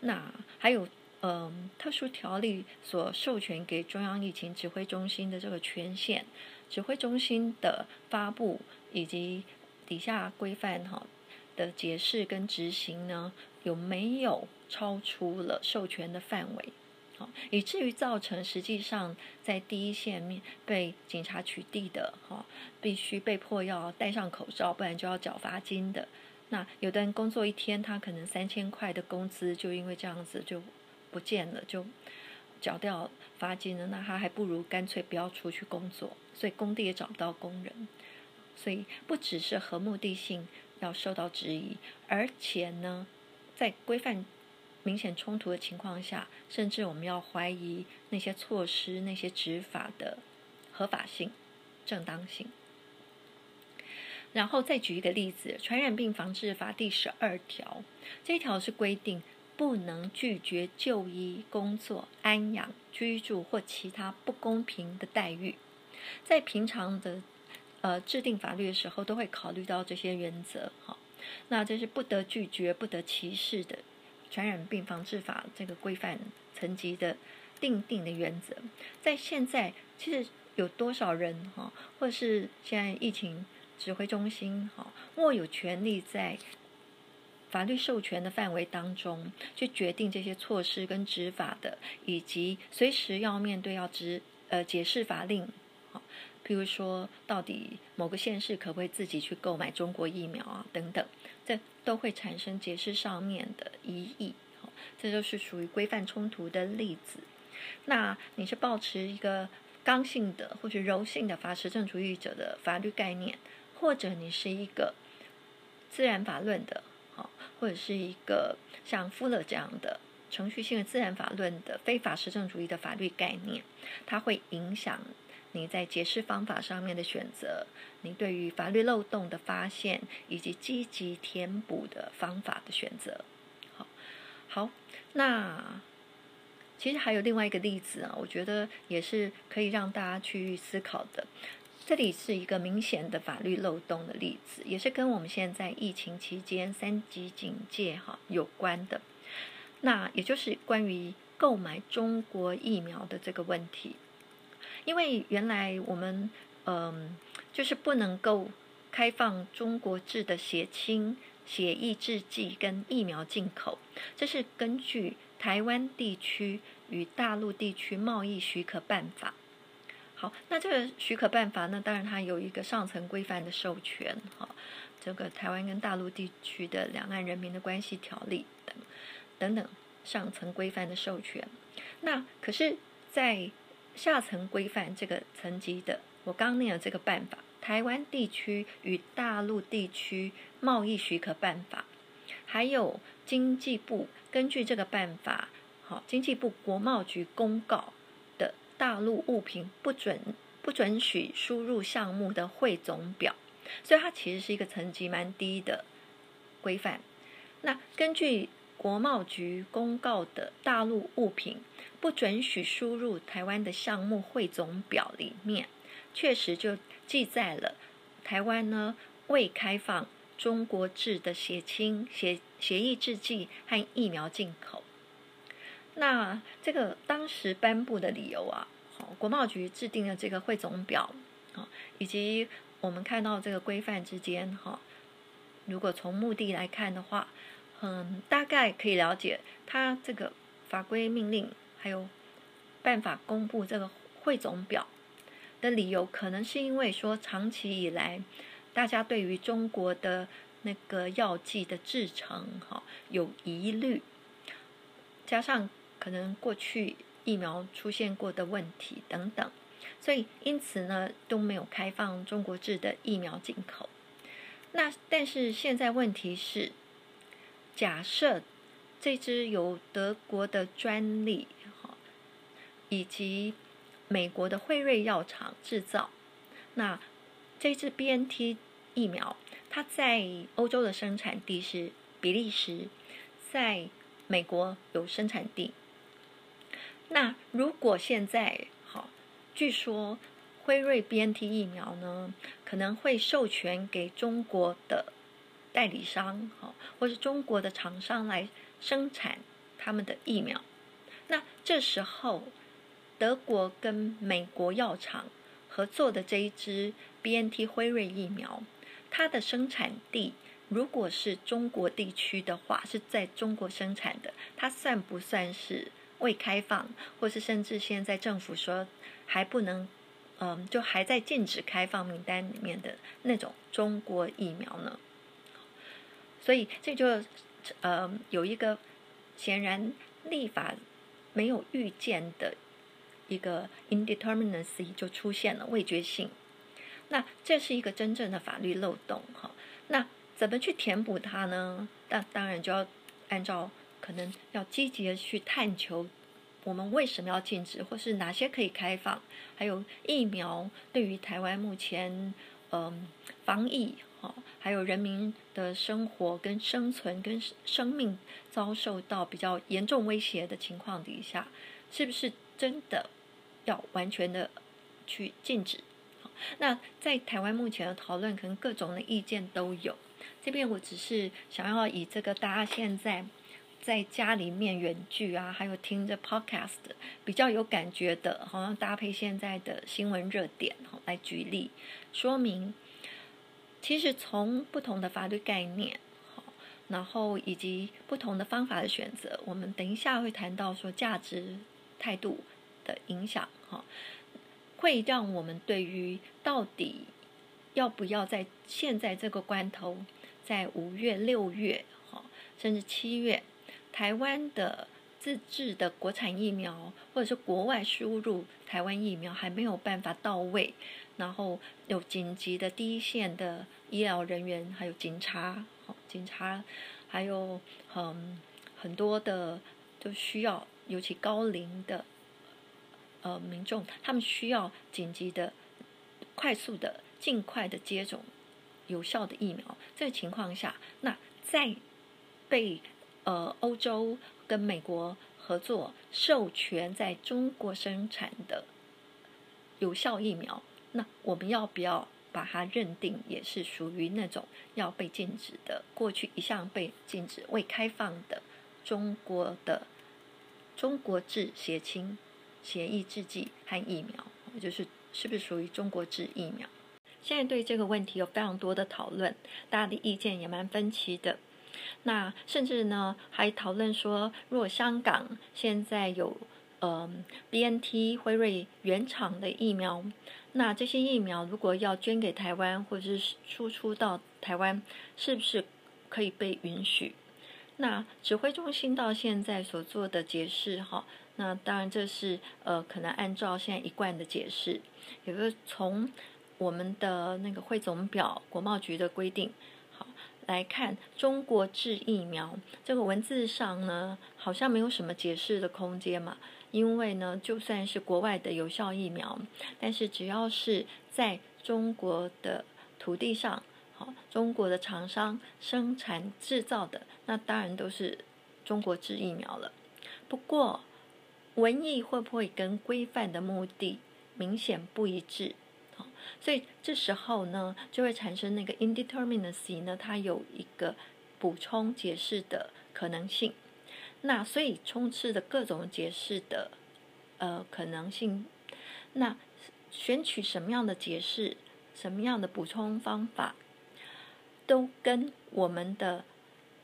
那还有，嗯，特殊条例所授权给中央疫情指挥中心的这个权限，指挥中心的发布以及底下规范哈的解释跟执行呢，有没有超出了授权的范围？好，以至于造成实际上在第一线面被警察取缔的哈，必须被迫要戴上口罩，不然就要缴罚金的。那有的人工作一天，他可能三千块的工资就因为这样子就不见了，就缴掉罚金了。那他还不如干脆不要出去工作，所以工地也找不到工人。所以不只是和目的性要受到质疑，而且呢，在规范。明显冲突的情况下，甚至我们要怀疑那些措施、那些执法的合法性、正当性。然后再举一个例子，《传染病防治法》第十二条，这一条是规定不能拒绝就医、工作、安养、居住或其他不公平的待遇。在平常的呃制定法律的时候，都会考虑到这些原则。哈，那这是不得拒绝、不得歧视的。传染病防治法这个规范层级的定定的原则，在现在其实有多少人哈，或是现在疫情指挥中心哈，握有权利在法律授权的范围当中去决定这些措施跟执法的，以及随时要面对要执呃解释法令，好，譬如说到底某个县市可不可以自己去购买中国疫苗啊等等。这都会产生解释上面的疑义，这就是属于规范冲突的例子。那你是保持一个刚性的或者柔性的法实证主义者的法律概念，或者你是一个自然法论的，或者是一个像富勒这样的程序性的自然法论的非法实证主义的法律概念，它会影响。你在解释方法上面的选择，你对于法律漏洞的发现，以及积极填补的方法的选择，好，好，那其实还有另外一个例子啊，我觉得也是可以让大家去思考的。这里是一个明显的法律漏洞的例子，也是跟我们现在疫情期间三级警戒哈有关的。那也就是关于购买中国疫苗的这个问题。因为原来我们嗯，就是不能够开放中国制的血清、血液制剂跟疫苗进口，这是根据台湾地区与大陆地区贸易许可办法。那这个许可办法呢，当然它有一个上层规范的授权，哈，这个台湾跟大陆地区的两岸人民的关系条例等等等上层规范的授权。那可是，在下层规范这个层级的，我刚念了这个办法，《台湾地区与大陆地区贸易许可办法》，还有经济部根据这个办法，好，经济部国贸局公告大陆物品不准不准许输入项目的汇总表，所以它其实是一个层级蛮低的规范。那根据国贸局公告的大陆物品。不准许输入台湾的项目汇总表里面，确实就记载了台湾呢未开放中国制的血清、血血液制剂和疫苗进口。那这个当时颁布的理由啊，好，国贸局制定了这个汇总表啊，以及我们看到这个规范之间哈，如果从目的来看的话，嗯，大概可以了解它这个法规命令。还有办法公布这个汇总表的理由，可能是因为说长期以来大家对于中国的那个药剂的制成哈有疑虑，加上可能过去疫苗出现过的问题等等，所以因此呢都没有开放中国制的疫苗进口。那但是现在问题是，假设这支由德国的专利。哈以及美国的辉瑞药厂制造，那这支 B N T 疫苗，它在欧洲的生产地是比利时，在美国有生产地。那如果现在好，据说辉瑞 BNT 疫苗呢，可能会授权给中国的代理商，哈，或是中国的厂商来生产他们的疫苗。那这时候，德国跟美国药厂合作的这一支 BNT 辉瑞疫苗，它的生产地如果是中国地区的话，是在中国生产的，它算不算是？未开放，或是甚至现在政府说还不能，嗯，就还在禁止开放名单里面的那种中国疫苗呢？所以这就呃有一个显然立法没有预见的一个 indeterminacy 就出现了未决性。那这是一个真正的法律漏洞哈。那怎么去填补它呢？那当然就要按照。可能要积极的去探求，我们为什么要禁止，或是哪些可以开放？还有疫苗对于台湾目前，嗯，防疫哈，还有人民的生活跟生存跟生命遭受到比较严重威胁的情况底下，是不是真的要完全的去禁止？那在台湾目前的讨论，可能各种的意见都有。这边我只是想要以这个大家现在。在家里面远距啊，还有听着 podcast 比较有感觉的，好像搭配现在的新闻热点来举例说明。其实从不同的法律概念，然后以及不同的方法的选择，我们等一下会谈到说价值态度的影响，哈，会让我们对于到底要不要在现在这个关头，在五月、六月，哈，甚至七月。台湾的自制的国产疫苗，或者是国外输入台湾疫苗还没有办法到位，然后有紧急的第一线的医疗人员，还有警察，警察，还有很很多的都需要，尤其高龄的呃民众，他们需要紧急的、快速的、尽快的接种有效的疫苗。这个情况下，那在被呃，欧洲跟美国合作授权在中国生产的有效疫苗，那我们要不要把它认定也是属于那种要被禁止的？过去一向被禁止未开放的中国的中国制血清协议制剂和疫苗，就是是不是属于中国制疫苗？现在对这个问题有非常多的讨论，大家的意见也蛮分歧的。那甚至呢，还讨论说，如果香港现在有呃 B N T 辉瑞原厂的疫苗，那这些疫苗如果要捐给台湾或者是输出到台湾，是不是可以被允许？那指挥中心到现在所做的解释，哈，那当然这是呃可能按照现在一贯的解释，也就是从我们的那个汇总表国贸局的规定。来看中国制疫苗这个文字上呢，好像没有什么解释的空间嘛。因为呢，就算是国外的有效疫苗，但是只要是在中国的土地上，好，中国的厂商生产制造的，那当然都是中国制疫苗了。不过，文艺会不会跟规范的目的明显不一致？所以这时候呢，就会产生那个 indeterminacy 呢，它有一个补充解释的可能性。那所以充斥的各种解释的呃可能性，那选取什么样的解释，什么样的补充方法，都跟我们的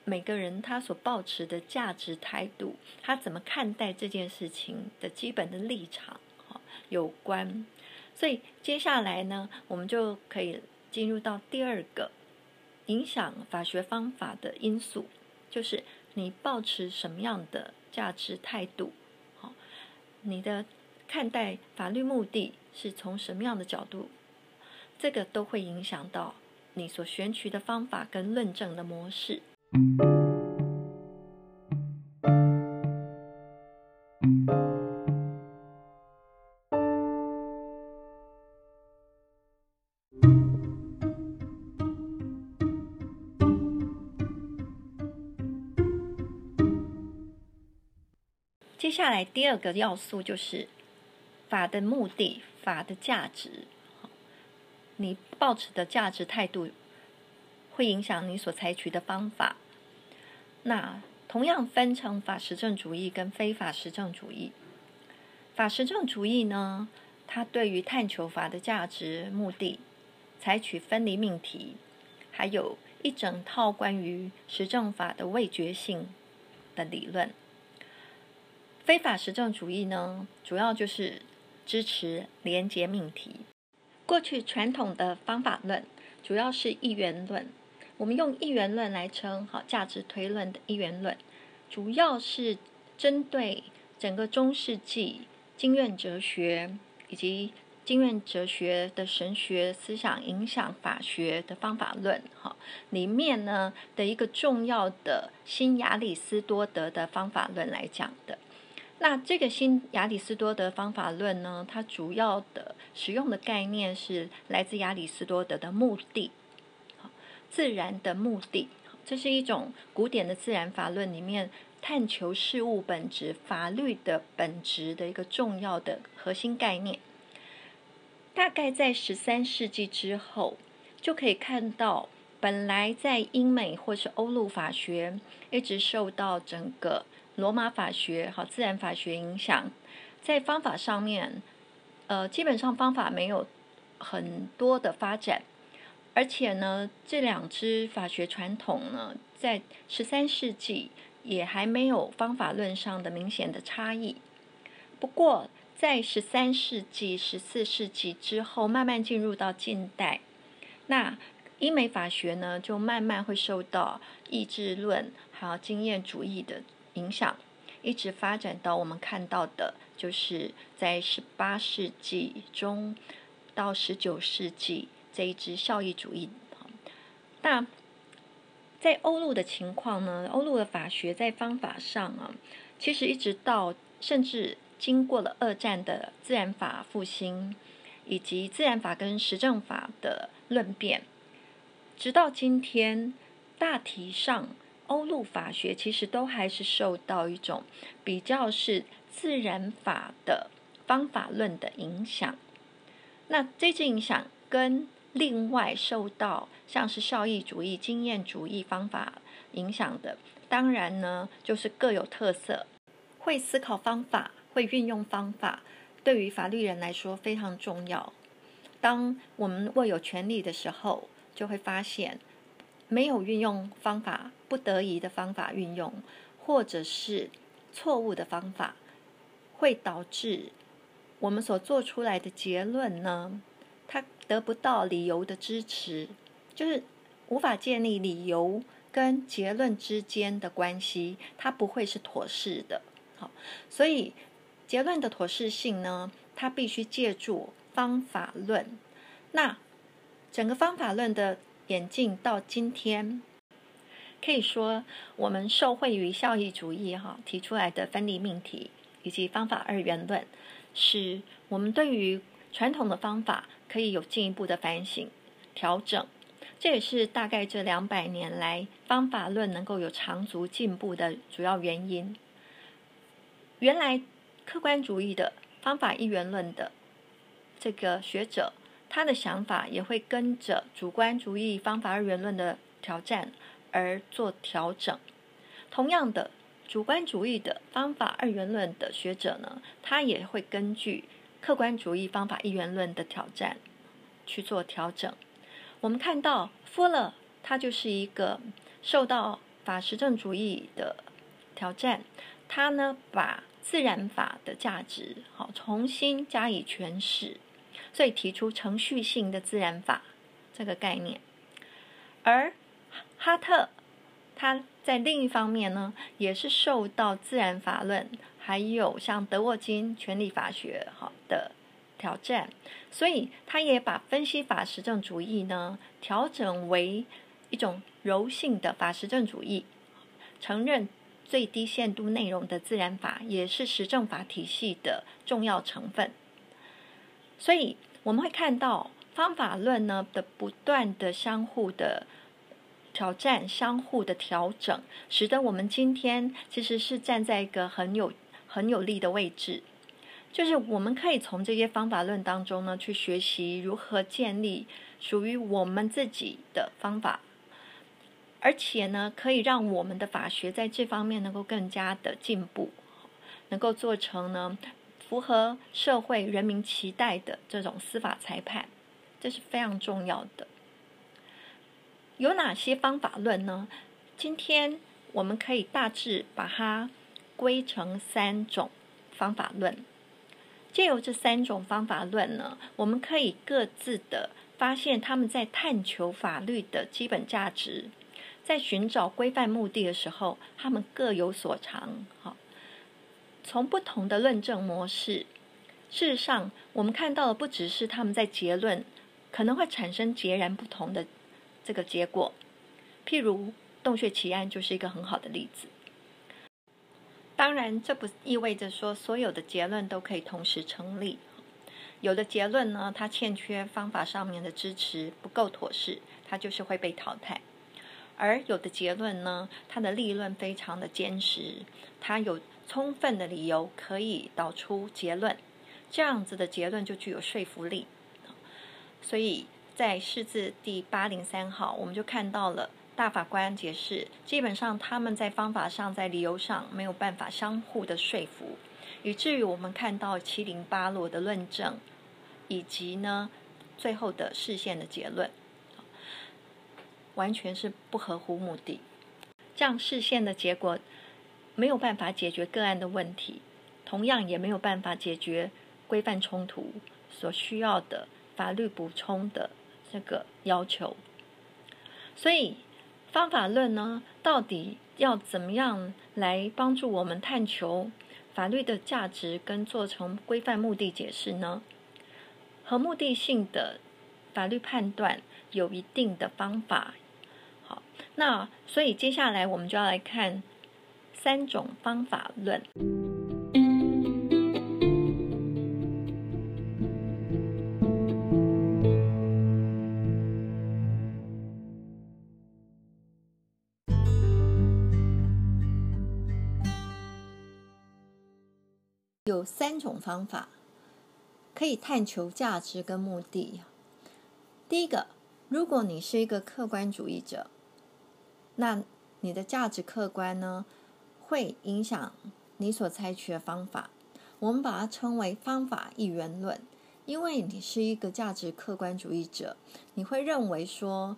每个人他所抱持的价值态度，他怎么看待这件事情的基本的立场有关。所以接下来呢，我们就可以进入到第二个影响法学方法的因素，就是你保持什么样的价值态度，好，你的看待法律目的是从什么样的角度，这个都会影响到你所选取的方法跟论证的模式。接下来第二个要素就是法的目的、法的价值。你抱持的价值态度，会影响你所采取的方法。那同样分成法实证主义跟非法实证主义。法实证主义呢，它对于探求法的价值、目的，采取分离命题，还有一整套关于实证法的味觉性的理论。非法实证主义呢，主要就是支持连结命题。过去传统的方法论主要是一元论，我们用一元论来称好价值推论的一元论，主要是针对整个中世纪经院哲学以及经院哲学的神学思想影响法学的方法论，哈里面呢的一个重要的新亚里士多德的方法论来讲的。那这个新亚里士多德方法论呢，它主要的使用的概念是来自亚里士多德的目的，自然的目的，这是一种古典的自然法论里面探求事物本质、法律的本质的一个重要的核心概念。大概在十三世纪之后，就可以看到，本来在英美或是欧陆法学一直受到整个。罗马法学和，自然法学影响，在方法上面，呃，基本上方法没有很多的发展，而且呢，这两支法学传统呢，在十三世纪也还没有方法论上的明显的差异。不过，在十三世纪、十四世纪之后，慢慢进入到近代，那英美法学呢，就慢慢会受到意志论还有经验主义的。影响一直发展到我们看到的，就是在十八世纪中到十九世纪这一支效益主义。那在欧陆的情况呢？欧陆的法学在方法上啊，其实一直到甚至经过了二战的自然法复兴，以及自然法跟实证法的论辩，直到今天，大体上。欧陆法学其实都还是受到一种比较是自然法的方法论的影响。那这些影响跟另外受到像是效益主义、经验主义方法影响的，当然呢就是各有特色。会思考方法、会运用方法，对于法律人来说非常重要。当我们握有权利的时候，就会发现。没有运用方法，不得已的方法运用，或者是错误的方法，会导致我们所做出来的结论呢，它得不到理由的支持，就是无法建立理由跟结论之间的关系，它不会是妥适的。好，所以结论的妥适性呢，它必须借助方法论。那整个方法论的。演进到今天，可以说我们受惠于效益主义哈提出来的分离命题以及方法二元论，使我们对于传统的方法可以有进一步的反省调整。这也是大概这两百年来方法论能够有长足进步的主要原因。原来客观主义的方法一元论的这个学者。他的想法也会跟着主观主义方法二元论的挑战而做调整。同样的，主观主义的方法二元论的学者呢，他也会根据客观主义方法一元论的挑战去做调整。我们看到福勒，他就是一个受到法实证主义的挑战，他呢把自然法的价值好重新加以诠释。所以提出程序性的自然法这个概念，而哈特他在另一方面呢，也是受到自然法论还有像德沃金权力法学哈的挑战，所以他也把分析法实证主义呢调整为一种柔性的法实证主义，承认最低限度内容的自然法也是实证法体系的重要成分。所以我们会看到方法论呢的不断的相互的挑战、相互的调整，使得我们今天其实是站在一个很有很有利的位置，就是我们可以从这些方法论当中呢，去学习如何建立属于我们自己的方法，而且呢，可以让我们的法学在这方面能够更加的进步，能够做成呢符合社会人民期待的这种司法裁判，这是非常重要的。有哪些方法论呢？今天我们可以大致把它归成三种方法论。借由这三种方法论呢，我们可以各自的发现他们在探求法律的基本价值，在寻找规范目的的时候，他们各有所长。好，从不同的论证模式，事实上，我们看到的不只是他们在结论可能会产生截然不同的。这个结果，譬如洞穴奇案就是一个很好的例子。当然，这不意味着说所有的结论都可以同时成立。有的结论呢，它欠缺方法上面的支持，不够妥适，它就是会被淘汰；而有的结论呢，它的立论非常的坚实，它有充分的理由可以导出结论，这样子的结论就具有说服力。所以。在释字第八零三号，我们就看到了大法官解释，基本上他们在方法上、在理由上没有办法相互的说服，以至于我们看到七零八落的论证，以及呢最后的视线的结论，完全是不合乎目的。这样视线的结果没有办法解决个案的问题，同样也没有办法解决规范冲突所需要的法律补充的。这个要求，所以方法论呢，到底要怎么样来帮助我们探求法律的价值跟做成规范目的解释呢？和目的性的法律判断有一定的方法。好，那所以接下来我们就要来看三种方法论。有三种方法可以探求价值跟目的。第一个，如果你是一个客观主义者，那你的价值客观呢，会影响你所采取的方法。我们把它称为方法一元论，因为你是一个价值客观主义者，你会认为说，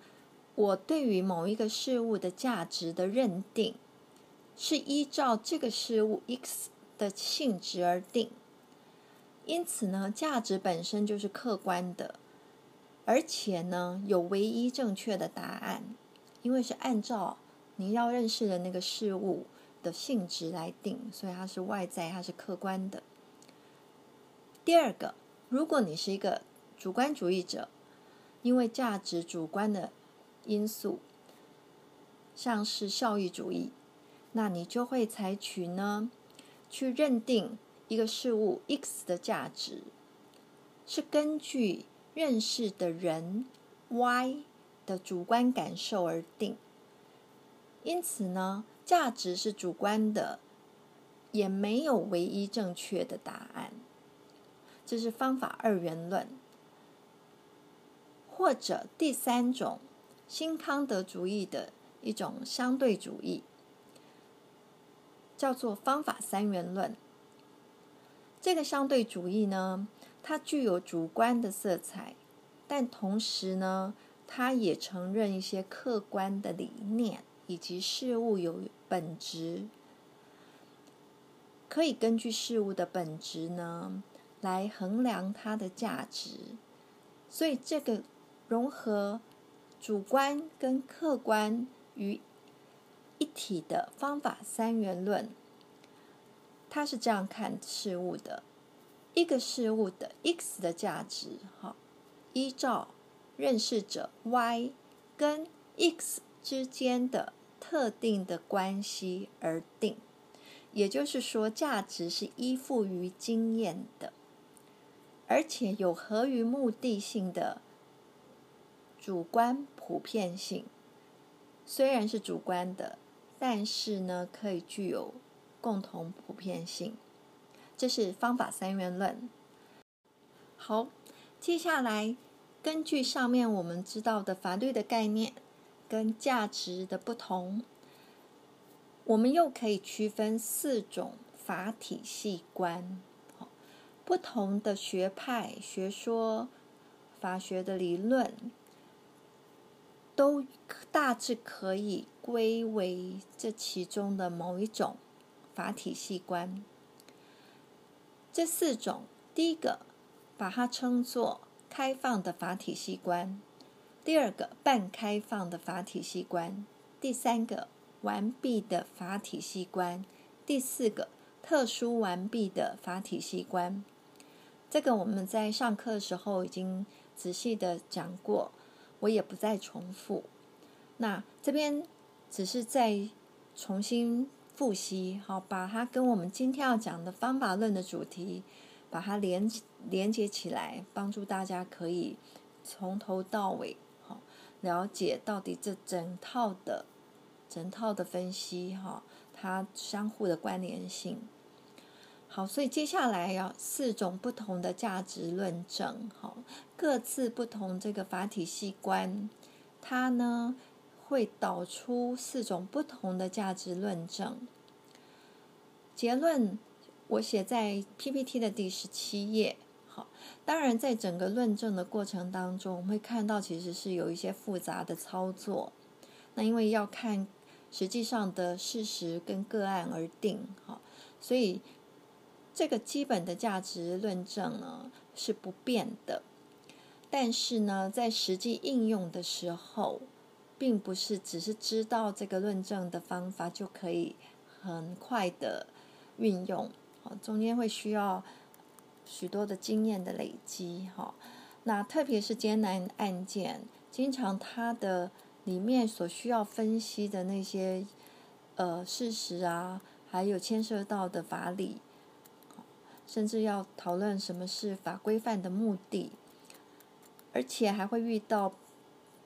我对于某一个事物的价值的认定，是依照这个事物 X。的性质而定，因此呢，价值本身就是客观的，而且呢，有唯一正确的答案，因为是按照你要认识的那个事物的性质来定，所以它是外在，它是客观的。第二个，如果你是一个主观主义者，因为价值主观的因素，像是效益主义，那你就会采取呢。去认定一个事物 X 的价值，是根据认识的人 Y 的主观感受而定。因此呢，价值是主观的，也没有唯一正确的答案。这是方法二元论，或者第三种新康德主义的一种相对主义。叫做方法三元论。这个相对主义呢，它具有主观的色彩，但同时呢，它也承认一些客观的理念以及事物有本质，可以根据事物的本质呢来衡量它的价值。所以，这个融合主观跟客观与。一体的方法三元论，它是这样看事物的：一个事物的 X 的价值，哈，依照认识者 Y 跟 X 之间的特定的关系而定。也就是说，价值是依附于经验的，而且有合于目的性的主观普遍性，虽然是主观的。但是呢，可以具有共同普遍性。这是方法三元论。好，接下来根据上面我们知道的法律的概念跟价值的不同，我们又可以区分四种法体系观。不同的学派、学说、法学的理论，都大致可以归为这其中的某一种法体系观。这四种，第一个把它称作开放的法体系观；第二个半开放的法体系观；第三个完毕的法体系观；第四个特殊完毕的法体系观。这个我们在上课的时候已经仔细的讲过，我也不再重复。那这边只是再重新复习，好，把它跟我们今天要讲的方法论的主题，把它连连接起来，帮助大家可以从头到尾好了解到底这整套的整套的分析哈，它相互的关联性。好，所以接下来要四种不同的价值论证，好，各自不同这个法体系观，它呢会导出四种不同的价值论证。结论我写在 PPT 的第十七页。好，当然在整个论证的过程当中，我们会看到其实是有一些复杂的操作。那因为要看实际上的事实跟个案而定，好，所以。这个基本的价值论证呢是不变的，但是呢，在实际应用的时候，并不是只是知道这个论证的方法就可以很快的运用，中间会需要许多的经验的累积，哈。那特别是艰难案件，经常它的里面所需要分析的那些呃事实啊，还有牵涉到的法理。甚至要讨论什么是法规范的目的，而且还会遇到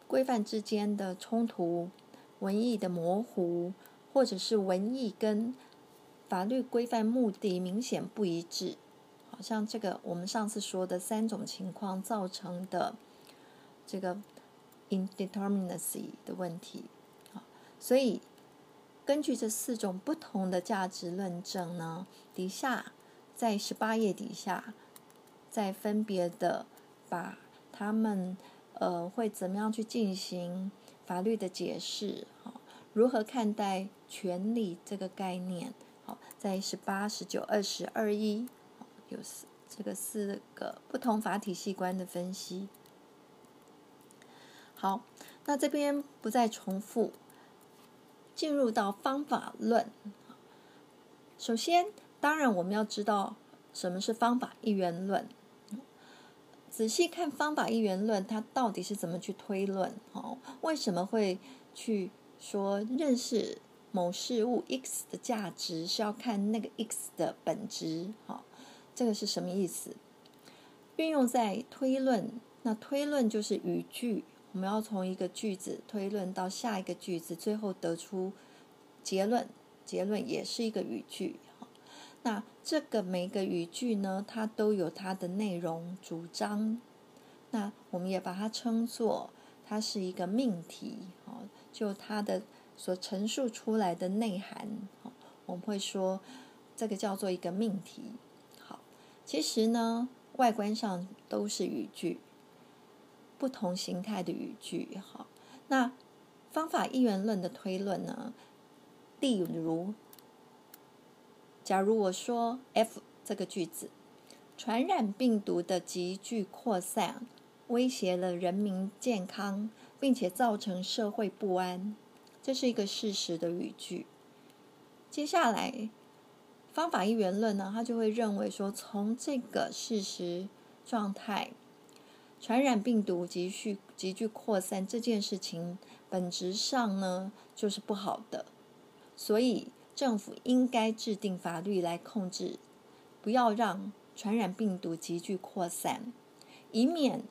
规范之间的冲突、文艺的模糊，或者是文艺跟法律规范目的明显不一致。好像这个我们上次说的三种情况造成的这个 indeterminacy 的问题。所以根据这四种不同的价值论证呢，底下。在十八页底下，再分别的把他们呃会怎么样去进行法律的解释，好，如何看待权利这个概念，好，在十八、十九、二十二一，有四这个四个不同法体系观的分析。好，那这边不再重复，进入到方法论，首先。当然，我们要知道什么是方法一元论。仔细看方法一元论，它到底是怎么去推论？哦，为什么会去说认识某事物 x 的价值是要看那个 x 的本质？哈，这个是什么意思？运用在推论，那推论就是语句，我们要从一个句子推论到下一个句子，最后得出结论。结论也是一个语句。那这个每个语句呢，它都有它的内容主张。那我们也把它称作它是一个命题，哦，就它的所陈述出来的内涵，哦，我们会说这个叫做一个命题。好，其实呢，外观上都是语句，不同形态的语句。好，那方法一元论的推论呢，例如。假如我说 F 这个句子，传染病毒的急剧扩散威胁了人民健康，并且造成社会不安，这是一个事实的语句。接下来，方法一元论呢，他就会认为说，从这个事实状态，传染病毒急剧急剧扩散这件事情本质上呢，就是不好的，所以。政府应该制定法律来控制，不要让传染病毒急剧扩散，以免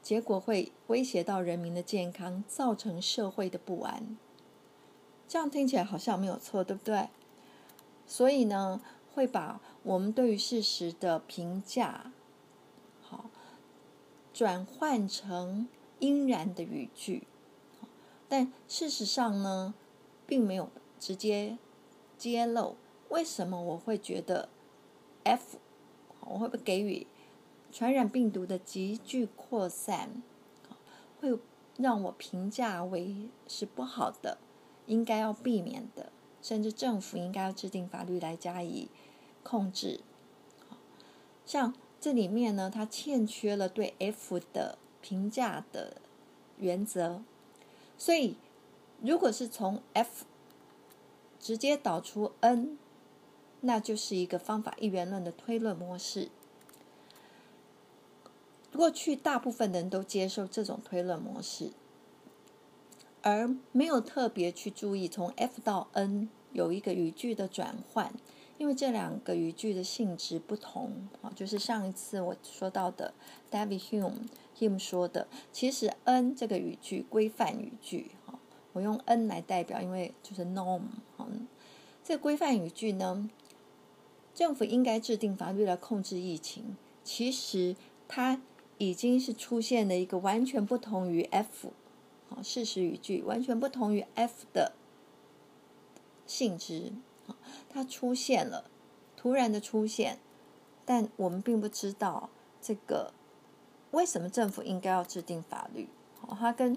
结果会威胁到人民的健康，造成社会的不安。这样听起来好像没有错，对不对？所以呢，会把我们对于事实的评价，好转换成应然的语句，但事实上呢，并没有直接揭露为什么我会觉得 F，我会不会给予传染病毒的急剧扩散，会让我评价为是不好的，应该要避免的。甚至政府应该要制定法律来加以控制。像这里面呢，它欠缺了对 F 的评价的原则，所以如果是从 F 直接导出 N，那就是一个方法一元论的推论模式。过去大部分人都接受这种推论模式。而没有特别去注意从 F 到 N 有一个语句的转换，因为这两个语句的性质不同啊。就是上一次我说到的 David Hume Hume 说的，其实 N 这个语句规范语句，我用 N 来代表，因为就是 norm 哈。这规范语句呢，政府应该制定法律来控制疫情，其实它已经是出现了一个完全不同于 F 好。事实语句完全不同于 F 的性质，它出现了，突然的出现，但我们并不知道这个为什么政府应该要制定法律。它跟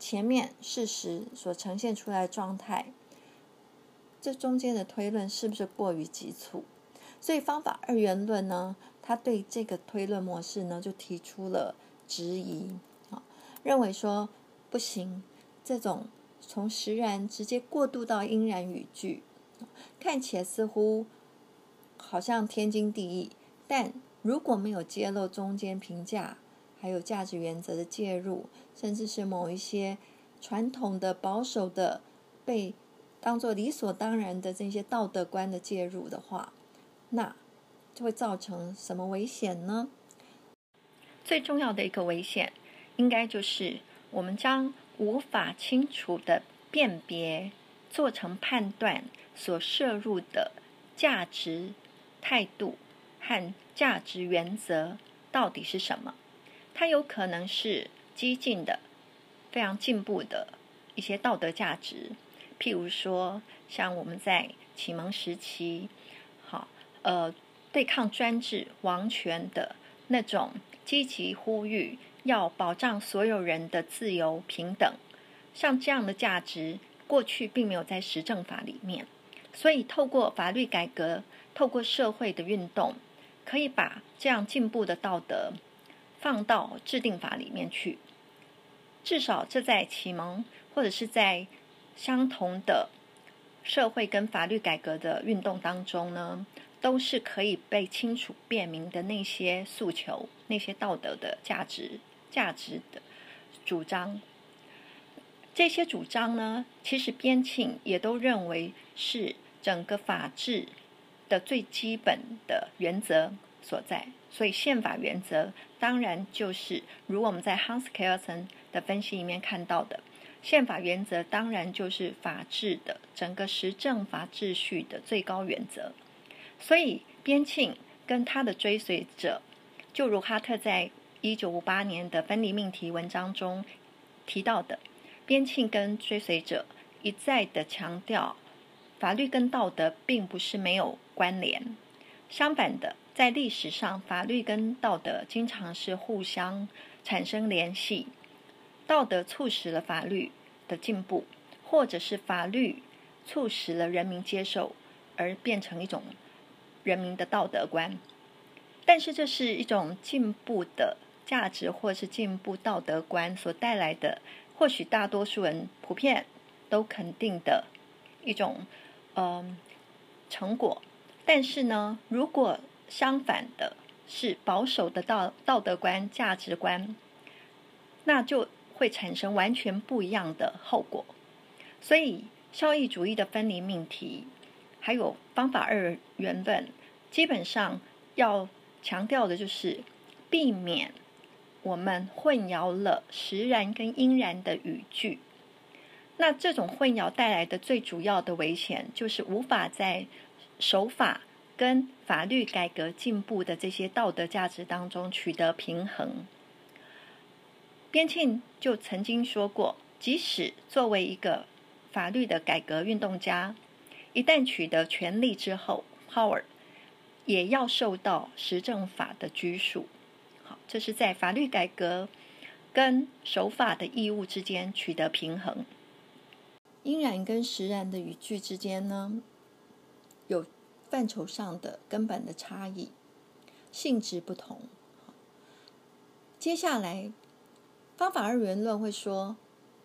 前面事实所呈现出来的状态，这中间的推论是不是过于急促？所以方法二元论呢，他对这个推论模式呢就提出了质疑，啊，认为说。不行，这种从实然直接过渡到应然语句，看起来似乎好像天经地义。但如果没有揭露中间评价，还有价值原则的介入，甚至是某一些传统的保守的被当做理所当然的这些道德观的介入的话，那就会造成什么危险呢？最重要的一个危险，应该就是。我们将无法清楚的辨别、做成判断所摄入的价值态度和价值原则到底是什么？它有可能是激进的、非常进步的一些道德价值，譬如说，像我们在启蒙时期，好，呃，对抗专制、王权的那种积极呼吁。要保障所有人的自由平等，像这样的价值，过去并没有在实政法里面。所以，透过法律改革，透过社会的运动，可以把这样进步的道德放到制定法里面去。至少，这在启蒙或者是在相同的社会跟法律改革的运动当中呢。都是可以被清楚辨明的那些诉求，那些道德的价值、价值的主张。这些主张呢，其实边沁也都认为是整个法治的最基本的原则所在。所以，宪法原则当然就是如我们在 Hans Kelsen 的分析里面看到的，宪法原则当然就是法治的整个实政法秩序的最高原则。所以，边沁跟他的追随者，就如哈特在一九五八年的分离命题文章中提到的，边沁跟追随者一再的强调，法律跟道德并不是没有关联，相反的，在历史上，法律跟道德经常是互相产生联系，道德促使了法律的进步，或者是法律促使了人民接受，而变成一种。人民的道德观，但是这是一种进步的价值，或是进步道德观所带来的，或许大多数人普遍都肯定的一种嗯成果。但是呢，如果相反的是保守的道道德观、价值观，那就会产生完全不一样的后果。所以，效益主义的分离命题。还有方法二原论，基本上要强调的就是避免我们混淆了实然跟应然的语句。那这种混淆带来的最主要的危险，就是无法在手法跟法律改革进步的这些道德价值当中取得平衡。边沁就曾经说过，即使作为一个法律的改革运动家，一旦取得权力之后，power 也要受到实政法的拘束。好，这是在法律改革跟守法的义务之间取得平衡。应然跟实然的语句之间呢，范畴上的根本的差异，性质不同。接下来。方法二元论会说，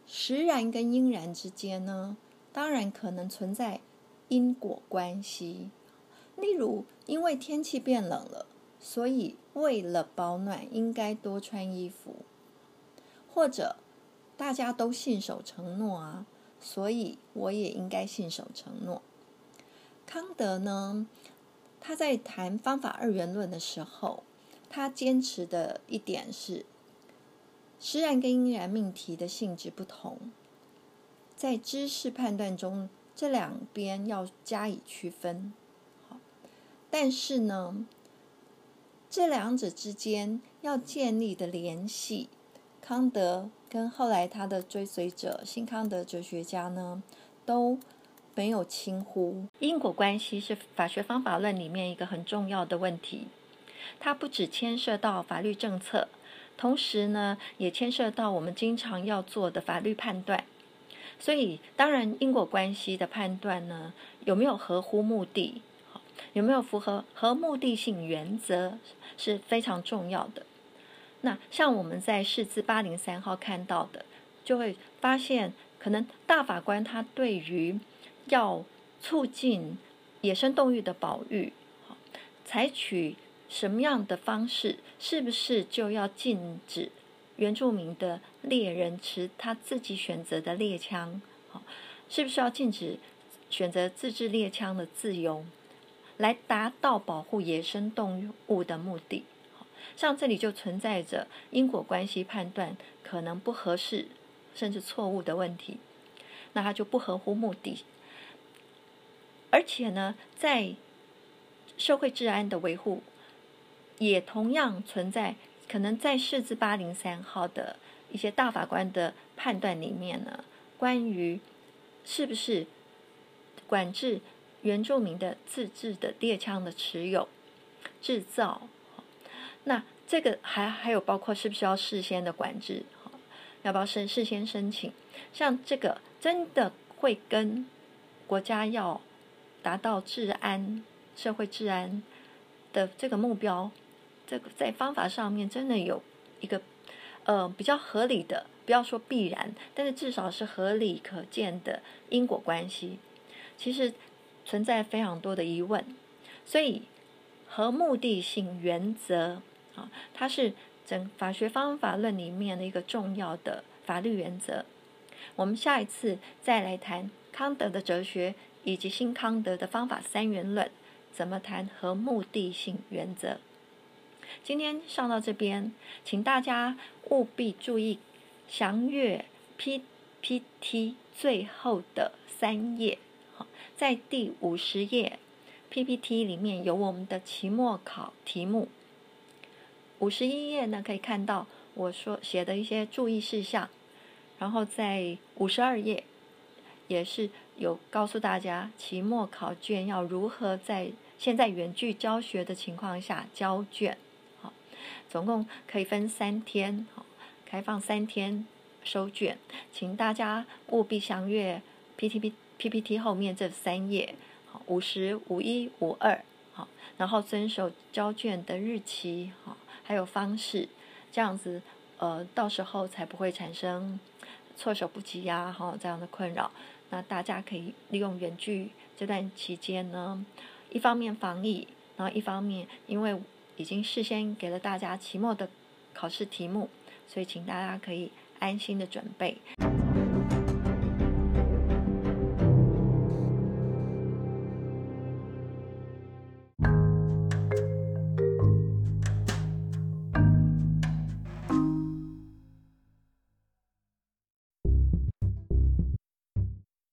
实然跟因然之间呢，当然可能存在因果关系。例如，因为天气变冷了，所以为了保暖应该多穿衣服；或者大家都信守承诺啊，所以我也应该信守承诺。康德呢，他在谈方法二元论的时候，他坚持的一点是。实然跟应然命题的性质不同，在知识判断中，这两边要加以区分。但是呢，这两者之间要建立的联系，康德跟后来他的追随者新康德哲学家呢，都没有轻忽。因果关系是法学方法论里面一个很重要的问题，它不只牵涉到法律政策。同时呢，也牵涉到我们经常要做的法律判断，所以当然因果关系的判断呢，有没有合乎目的，有没有符合合目的性原则是非常重要的。那像我们在释字八零三号看到的，就会发现，可能大法官他对于要促进野生动物的保育，采取。什么样的方式，是不是就要禁止原住民的猎人持他自己选择的猎枪？是不是要禁止选择自制猎枪的自由，来达到保护野生动物的目的？像这里就存在着因果关系判断可能不合适，甚至错误的问题，那它就不合乎目的。而且呢，在社会治安的维护。也同样存在，可能在释字八零三号的一些大法官的判断里面呢，关于是不是管制原住民的自制的猎枪的持有、制造，那这个还还有包括是不是要事先的管制，要不要事事先申请？像这个真的会跟国家要达到治安、社会治安的这个目标。这个在方法上面真的有一个呃比较合理的，不要说必然，但是至少是合理可见的因果关系。其实存在非常多的疑问，所以和目的性原则啊，它是整法学方法论里面的一个重要的法律原则。我们下一次再来谈康德的哲学以及新康德的方法三元论，怎么谈和目的性原则。今天上到这边，请大家务必注意详阅 PPT 最后的三页。好，在第五十页 PPT 里面有我们的期末考题目。五十一页呢，可以看到我说写的一些注意事项。然后在五十二页，也是有告诉大家期末考卷要如何在现在远距教学的情况下交卷。好总共可以分三天，好，开放三天收卷，请大家务必详阅 P T P P P T 后面这三页，好，五十五一五二，好，然后遵守交卷的日期，好，还有方式，这样子，呃，到时候才不会产生措手不及呀，哈，这样的困扰。那大家可以利用远距这段期间呢，一方面防疫，然后一方面因为。已经事先给了大家期末的考试题目，所以请大家可以安心的准备。